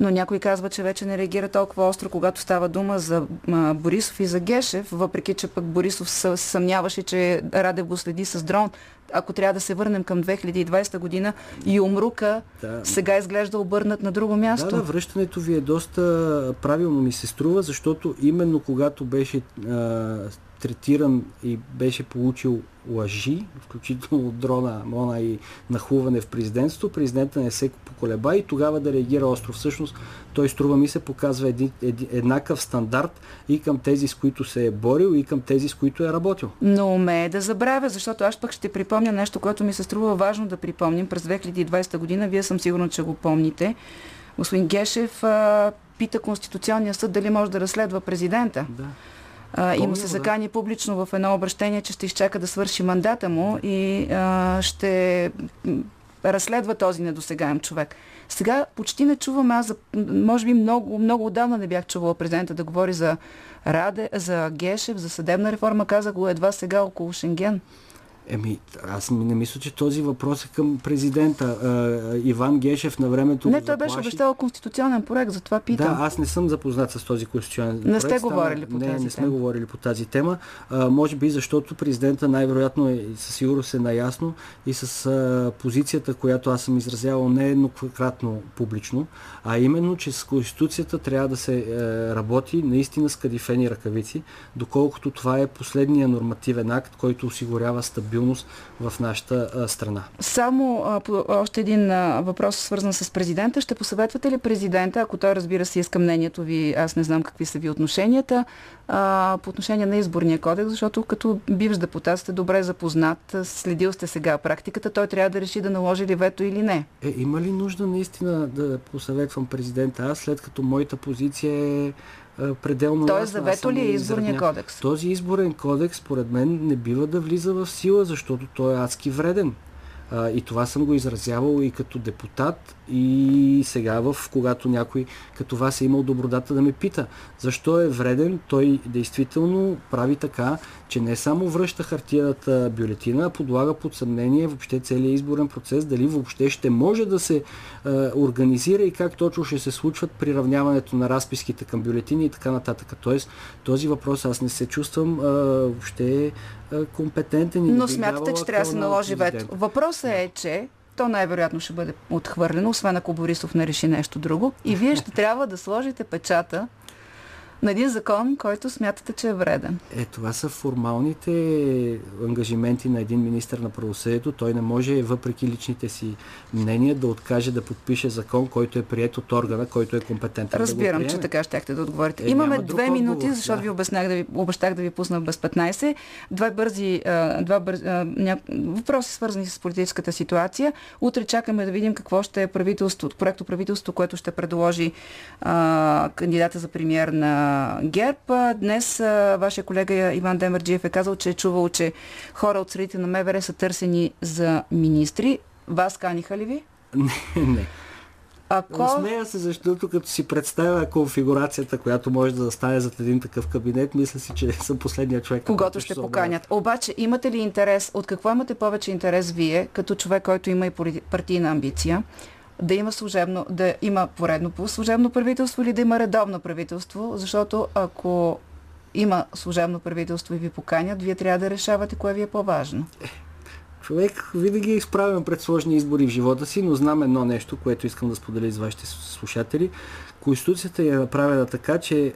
но някой казва, че вече не реагира толкова остро, когато става дума за а, Борисов и за Гешев, въпреки че пък Борисов съмняваше, че Радев го следи с дрон. Ако трябва да се върнем към 2020 година, и Умрука да. сега изглежда обърнат на друго място. Да, да, връщането ви е доста правилно ми се струва, защото именно когато беше а, третиран и беше получил лъжи, включително от дрона Мона и нахлуване в президентство, президента не се поколеба и тогава да реагира остро. Всъщност той струва ми се показва еди, еди, еднакъв стандарт и към тези, с които се е борил и към тези, с които е работил. Но умее да забравя, защото аз пък ще припомня нещо, което ми се струва важно да припомним. През 2020 година, вие съм сигурна, че го помните, господин Гешев а, пита Конституционния съд дали може да разследва президента. Да а, и му се закани публично в едно обращение, че ще изчака да свърши мандата му и а, ще разследва този недосегаем човек. Сега почти не чувам, аз може би много, много отдавна не бях чувала президента да говори за Раде, за Гешев, за съдебна реформа, каза го едва сега около Шенген. Еми, аз не мисля, че този въпрос е към президента. А, Иван Гешев на времето. Не, той заплаши. беше обещал конституционен проект, затова питам. Да, аз не съм запознат с този конституционен не проект. Не сте говорили по не, тази Не, сме тема. говорили по тази тема. А, може би защото президента най-вероятно е със сигурност е наясно и с а, позицията, която аз съм изразявал не еднократно публично, а именно, че с конституцията трябва да се е, работи наистина с кадифени ръкавици, доколкото това е последния нормативен акт, който осигурява стабилност стабилност в нашата страна. Само а, по, още един а, въпрос, свързан с президента. Ще посъветвате ли президента, ако той разбира се иска мнението ви, аз не знам какви са ви отношенията, а, по отношение на изборния кодекс, защото като бивш депутат сте добре запознат, следил сте сега практиката, той трябва да реши да наложи ли вето или не. Е, има ли нужда наистина да посъветвам президента? Аз след като моята позиция е пределно Той за вето ли е изборния кодекс? Този изборен кодекс, според мен, не бива да влиза в сила, защото той е адски вреден. А, и това съм го изразявал и като депутат, и сега, в, когато някой като вас е имал добродата да ме пита защо е вреден, той действително прави така, че не само връща хартияната бюлетина, а подлага под съмнение въобще целият изборен процес, дали въобще ще може да се е, организира и как точно ще се случват приравняването на разписките към бюлетини и така нататък. Тоест, този въпрос аз не се чувствам е, въобще компетентен. И Но смятате, че трябва да се наложи вето. Въпросът е, че то най-вероятно ще бъде отхвърлено, освен ако Борисов не реши нещо друго. И вие ще трябва да сложите печата на един закон, който смятате, че е вреден. Е, това са формалните ангажименти на един министр на правосъдието. Той не може, въпреки личните си мнения, да откаже да подпише закон, който е прият от органа, който е компетентен. Разбирам, да че така щяхте да отговорите. Е, Имаме две минути, отговор, защото да. ви, обяснах да ви обещах да ви пусна без 15. Два бързи, два бързи ня... въпроси, свързани с политическата ситуация. Утре чакаме да видим какво ще е правителство, проекто правителство, което ще предложи а, кандидата за премьер на ГЕРБ. Днес вашия колега Иван Демерджиев е казал, че е чувал, че хора от средите на МВР са търсени за министри. Вас каниха ли ви? Не, не. Ако... Смея се, защото като си представя конфигурацията, която може да стане зад един такъв кабинет, мисля си, че съм последния човек. Когато ще поканят. Обаче, имате ли интерес, от какво имате повече интерес вие, като човек, който има и партийна амбиция? Да има служебно, да има поредно служебно правителство или да има редовно правителство, защото ако има служебно правителство и ви поканят, вие трябва да решавате кое ви е по-важно. Човек винаги е изправен пред сложни избори в живота си, но знам едно нещо, което искам да споделя с вашите слушатели. Конституцията е направена така, че е,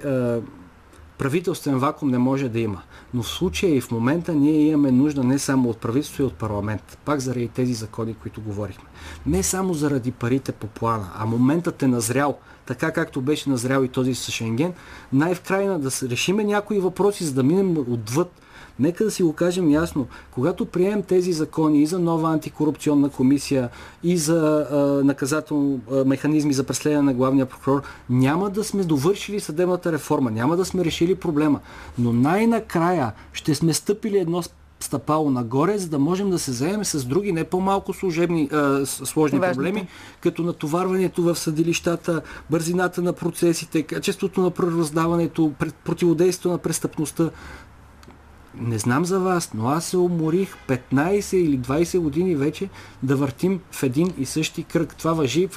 правителствен вакуум не може да има. Но в случая и в момента ние имаме нужда не само от правителство и от парламент. Пак заради тези закони, които говорихме. Не само заради парите по плана, а моментът е назрял, така както беше назрял и този с Шенген, най-вкрайна да решиме някои въпроси, за да минем отвъд Нека да си го кажем ясно. Когато приемем тези закони и за нова антикорупционна комисия, и за а, наказателно а, механизми за преследване на главния прокурор, няма да сме довършили съдебната реформа, няма да сме решили проблема. Но най-накрая ще сме стъпили едно стъпало нагоре, за да можем да се заемем с други не по-малко служебни, а, сложни Важно. проблеми, като натоварването в съдилищата, бързината на процесите, качеството на прераздаването, противодействието на престъпността. Не знам за вас, но аз се уморих 15 или 20 години вече да въртим в един и същи кръг. Това въжи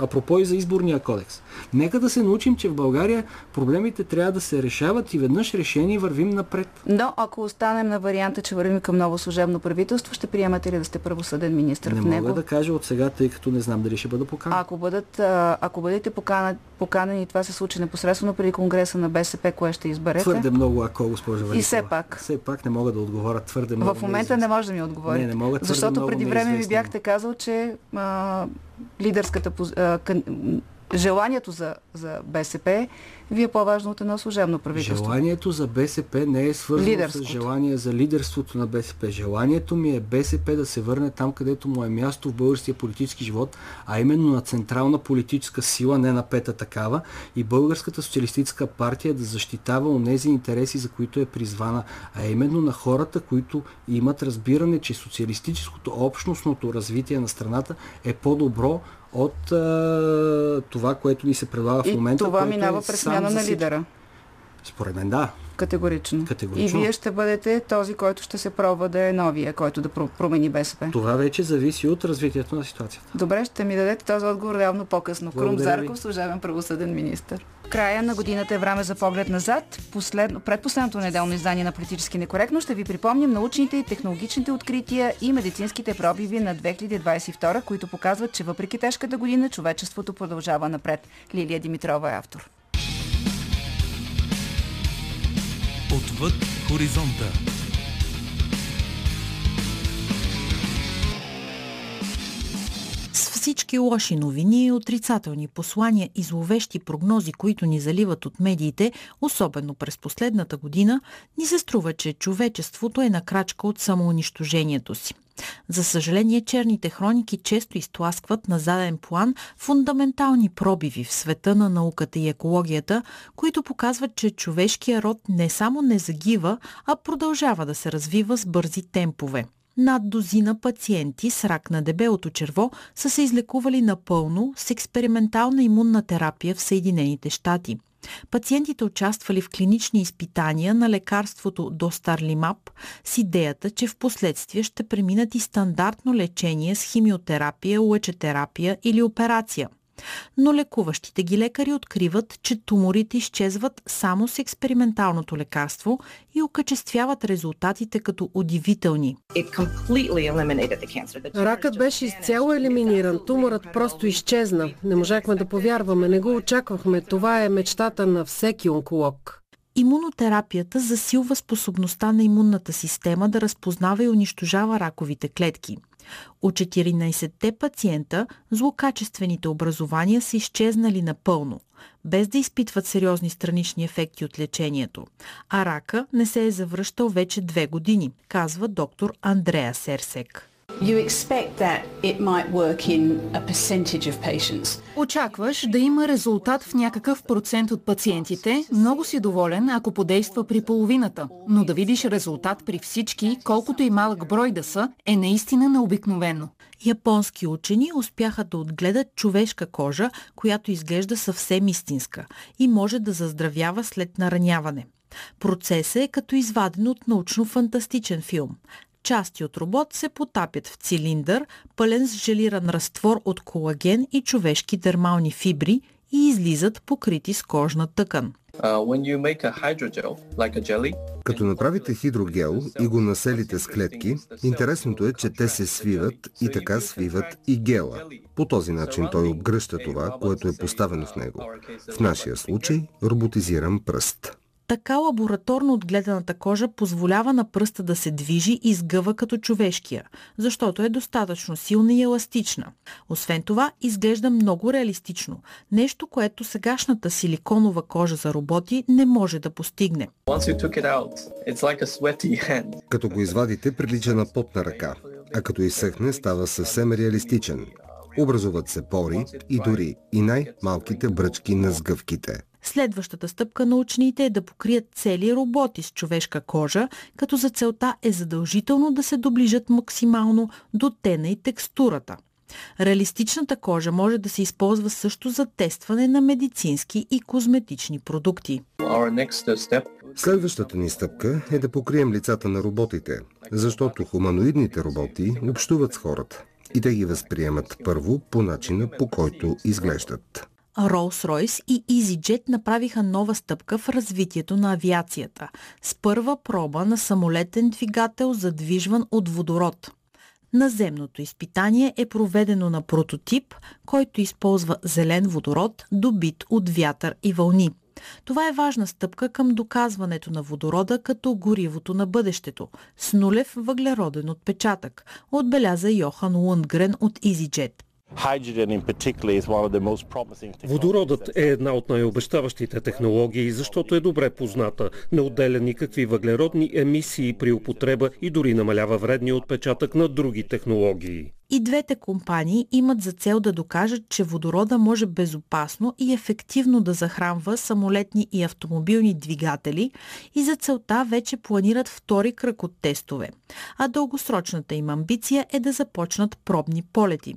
апропо и за изборния кодекс. Нека да се научим, че в България проблемите трябва да се решават и веднъж решени вървим напред. Но ако останем на варианта, че вървим към ново служебно правителство, ще приемате ли да сте правосъден министр не в него? Не мога да кажа от сега, тъй като не знам дали ще бъда поканен. Ако, бъдат, ако бъдете поканени, поканени и това се случи непосредствено преди Конгреса на БСП, кое ще изберете? Твърде много ако, госпожа Валикова. И все пак. Все пак не мога да отговоря твърде много. В момента не може да ми отговорите. Не, не мога Защото преди време ви бяхте казал, че а, лидерската желанието за, за БСП ви е по-важно от едно служебно правителство. Желанието за БСП не е свързано с желание за лидерството на БСП. Желанието ми е БСП да се върне там, където му е място в българския политически живот, а именно на централна политическа сила, не на пета такава, и Българската социалистическа партия да защитава онези интереси, за които е призвана, а именно на хората, които имат разбиране, че социалистическото общностното развитие на страната е по-добро от а, това, което ни се предлага в момента. И това минава е през смяна на лидера. Според мен да. Категорично. Категорично. И вие ще бъдете този, който ще се пробва да е новия, който да промени БСП. Това вече зависи от развитието на ситуацията. Добре, ще ми дадете този отговор реално по-късно. Крум Зарков, служебен правосъден министр. Края на годината е време за поглед назад. Последно, предпоследното неделно издание на Политически некоректно ще ви припомним научните и технологичните открития и медицинските пробиви на 2022, които показват, че въпреки тежката година човечеството продължава напред. Лилия Димитрова е автор. Отвъд хоризонта. С всички лоши новини, отрицателни послания и зловещи прогнози, които ни заливат от медиите, особено през последната година, ни се струва, че човечеството е на крачка от самоунищожението си. За съжаление, черните хроники често изтласкват на заден план фундаментални пробиви в света на науката и екологията, които показват, че човешкия род не само не загива, а продължава да се развива с бързи темпове. Над дозина пациенти с рак на дебелото черво са се излекували напълно с експериментална имунна терапия в Съединените щати. Пациентите участвали в клинични изпитания на лекарството Достарлимап с идеята, че в последствие ще преминат и стандартно лечение с химиотерапия, лъчетерапия или операция – но лекуващите ги лекари откриват, че туморите изчезват само с експерименталното лекарство и окачествяват резултатите като удивителни. Ракът беше изцяло елиминиран. Туморът просто изчезна. Не можахме да повярваме, не го очаквахме. Това е мечтата на всеки онколог. Имунотерапията засилва способността на имунната система да разпознава и унищожава раковите клетки – от 14-те пациента злокачествените образования са изчезнали напълно, без да изпитват сериозни странични ефекти от лечението. А рака не се е завръщал вече две години, казва доктор Андрея Серсек. Очакваш да има резултат в някакъв процент от пациентите. Много си доволен, ако подейства при половината. Но да видиш резултат при всички, колкото и малък брой да са, е наистина необикновено. Японски учени успяха да отгледат човешка кожа, която изглежда съвсем истинска и може да заздравява след нараняване. Процесът е като изваден от научно-фантастичен филм. Части от робот се потапят в цилиндър, пълен с желиран разтвор от колаген и човешки дермални фибри и излизат покрити с кожна тъкан. Като направите хидрогел и го населите с клетки, интересното е, че те се свиват и така свиват и гела. По този начин той обгръща това, което е поставено в него. В нашия случай роботизиран пръст. Така лабораторно отгледаната кожа позволява на пръста да се движи и сгъва като човешкия, защото е достатъчно силна и еластична. Освен това, изглежда много реалистично, нещо, което сегашната силиконова кожа за роботи не може да постигне. Като го извадите, прилича на потна ръка, а като изсъхне, става съвсем реалистичен. Образуват се пори и дори и най-малките бръчки на сгъвките. Следващата стъпка на учените е да покрият цели роботи с човешка кожа, като за целта е задължително да се доближат максимално до тена и текстурата. Реалистичната кожа може да се използва също за тестване на медицински и козметични продукти. Следващата ни стъпка е да покрием лицата на роботите, защото хуманоидните роботи общуват с хората и те ги възприемат първо по начина по който изглеждат. Rolls-Royce и EasyJet направиха нова стъпка в развитието на авиацията с първа проба на самолетен двигател задвижван от водород. Наземното изпитание е проведено на прототип, който използва зелен водород, добит от вятър и вълни. Това е важна стъпка към доказването на водорода като горивото на бъдещето, с нулев въглероден отпечатък, отбеляза Йохан Лундгрен от EasyJet. Водородът е една от най-обещаващите технологии, защото е добре позната. Не отделя никакви въглеродни емисии при употреба и дори намалява вредния отпечатък на други технологии. И двете компании имат за цел да докажат, че водорода може безопасно и ефективно да захранва самолетни и автомобилни двигатели и за целта вече планират втори кръг от тестове. А дългосрочната им амбиция е да започнат пробни полети.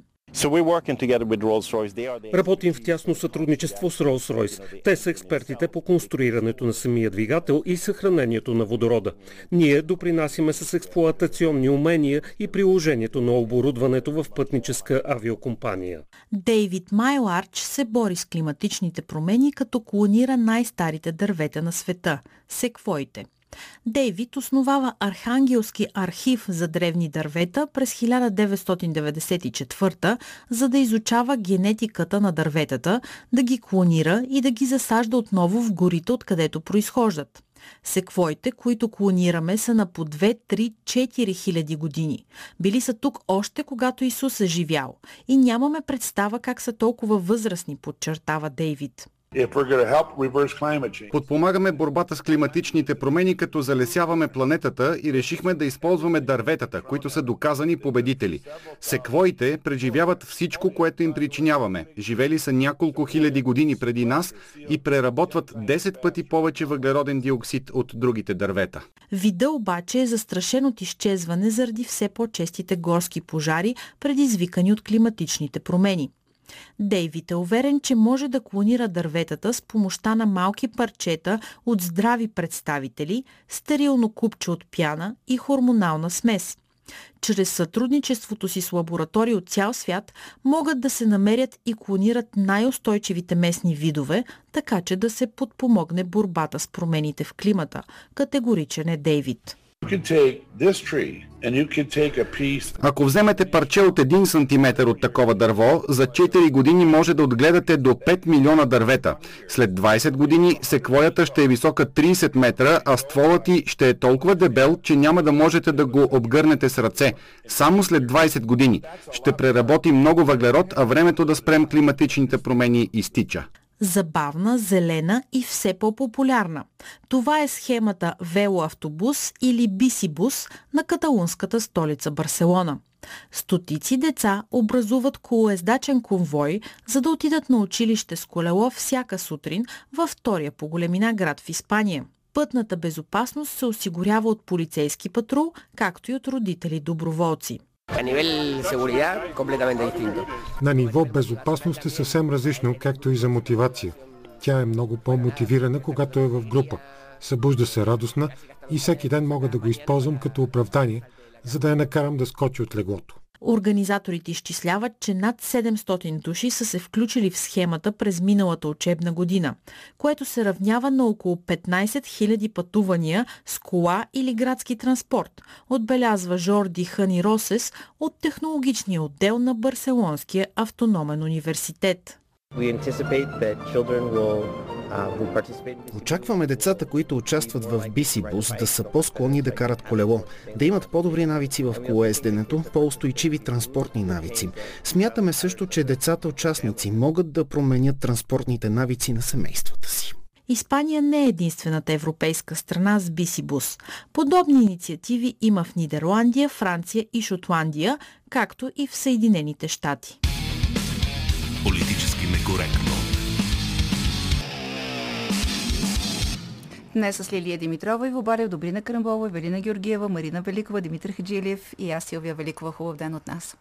Работим в тясно сътрудничество с Rolls-Royce. Те са експертите по конструирането на самия двигател и съхранението на водорода. Ние допринасяме с експлуатационни умения и приложението на оборудването в пътническа авиокомпания. Дейвид Майларч се бори с климатичните промени, като клонира най-старите дървета на света – секвоите – Дейвид основава Архангелски архив за древни дървета през 1994 за да изучава генетиката на дърветата, да ги клонира и да ги засажда отново в горите, откъдето произхождат. Секвоите, които клонираме, са на по 2, 3, 4 хиляди години. Били са тук още когато Исус е живял. И нямаме представа как са толкова възрастни, подчертава Дейвид. Подпомагаме борбата с климатичните промени, като залесяваме планетата и решихме да използваме дърветата, които са доказани победители. Секвоите преживяват всичко, което им причиняваме. Живели са няколко хиляди години преди нас и преработват 10 пъти повече въглероден диоксид от другите дървета. Вида обаче е застрашен от изчезване заради все по-честите горски пожари, предизвикани от климатичните промени. Дейвид е уверен, че може да клонира дърветата с помощта на малки парчета от здрави представители, стерилно купче от пяна и хормонална смес. Чрез сътрудничеството си с лаборатории от цял свят могат да се намерят и клонират най-устойчивите местни видове, така че да се подпомогне борбата с промените в климата, категоричен е Дейвид. Ако вземете парче от 1 см от такова дърво, за 4 години може да отгледате до 5 милиона дървета. След 20 години секвоята ще е висока 30 метра, а стволът ти ще е толкова дебел, че няма да можете да го обгърнете с ръце. Само след 20 години. Ще преработи много въглерод, а времето да спрем климатичните промени изтича забавна, зелена и все по-популярна. Това е схемата велоавтобус или бисибус на каталунската столица Барселона. Стотици деца образуват колоездачен конвой, за да отидат на училище с колело всяка сутрин във втория по големина град в Испания. Пътната безопасност се осигурява от полицейски патрул, както и от родители доброволци. A nivel seguridad, completamente distinto. На ниво безопасност е съвсем различно, както и за мотивация. Тя е много по-мотивирана, когато е в група. Събужда се радостна и всеки ден мога да го използвам като оправдание, за да я накарам да скочи от леглото. Организаторите изчисляват, че над 700 души са се включили в схемата през миналата учебна година, което се равнява на около 15 000 пътувания с кола или градски транспорт, отбелязва Жорди Хани Росес от технологичния отдел на Барселонския автономен университет. Очакваме децата, които участват в Бисибус, да са по-склонни да карат колело, да имат по-добри навици в колоезденето, по-устойчиви транспортни навици. Смятаме също, че децата участници могат да променят транспортните навици на семействата си. Испания не е единствената европейска страна с Бисибус. Подобни инициативи има в Нидерландия, Франция и Шотландия, както и в Съединените щати. Политически некоректно. Днес с Лилия Димитрова и Вобарев, Добрина Карамбова, Велина Георгиева, Марина Великова, Димитър Хаджилиев и аз Силвия Великова. Хубав ден от нас.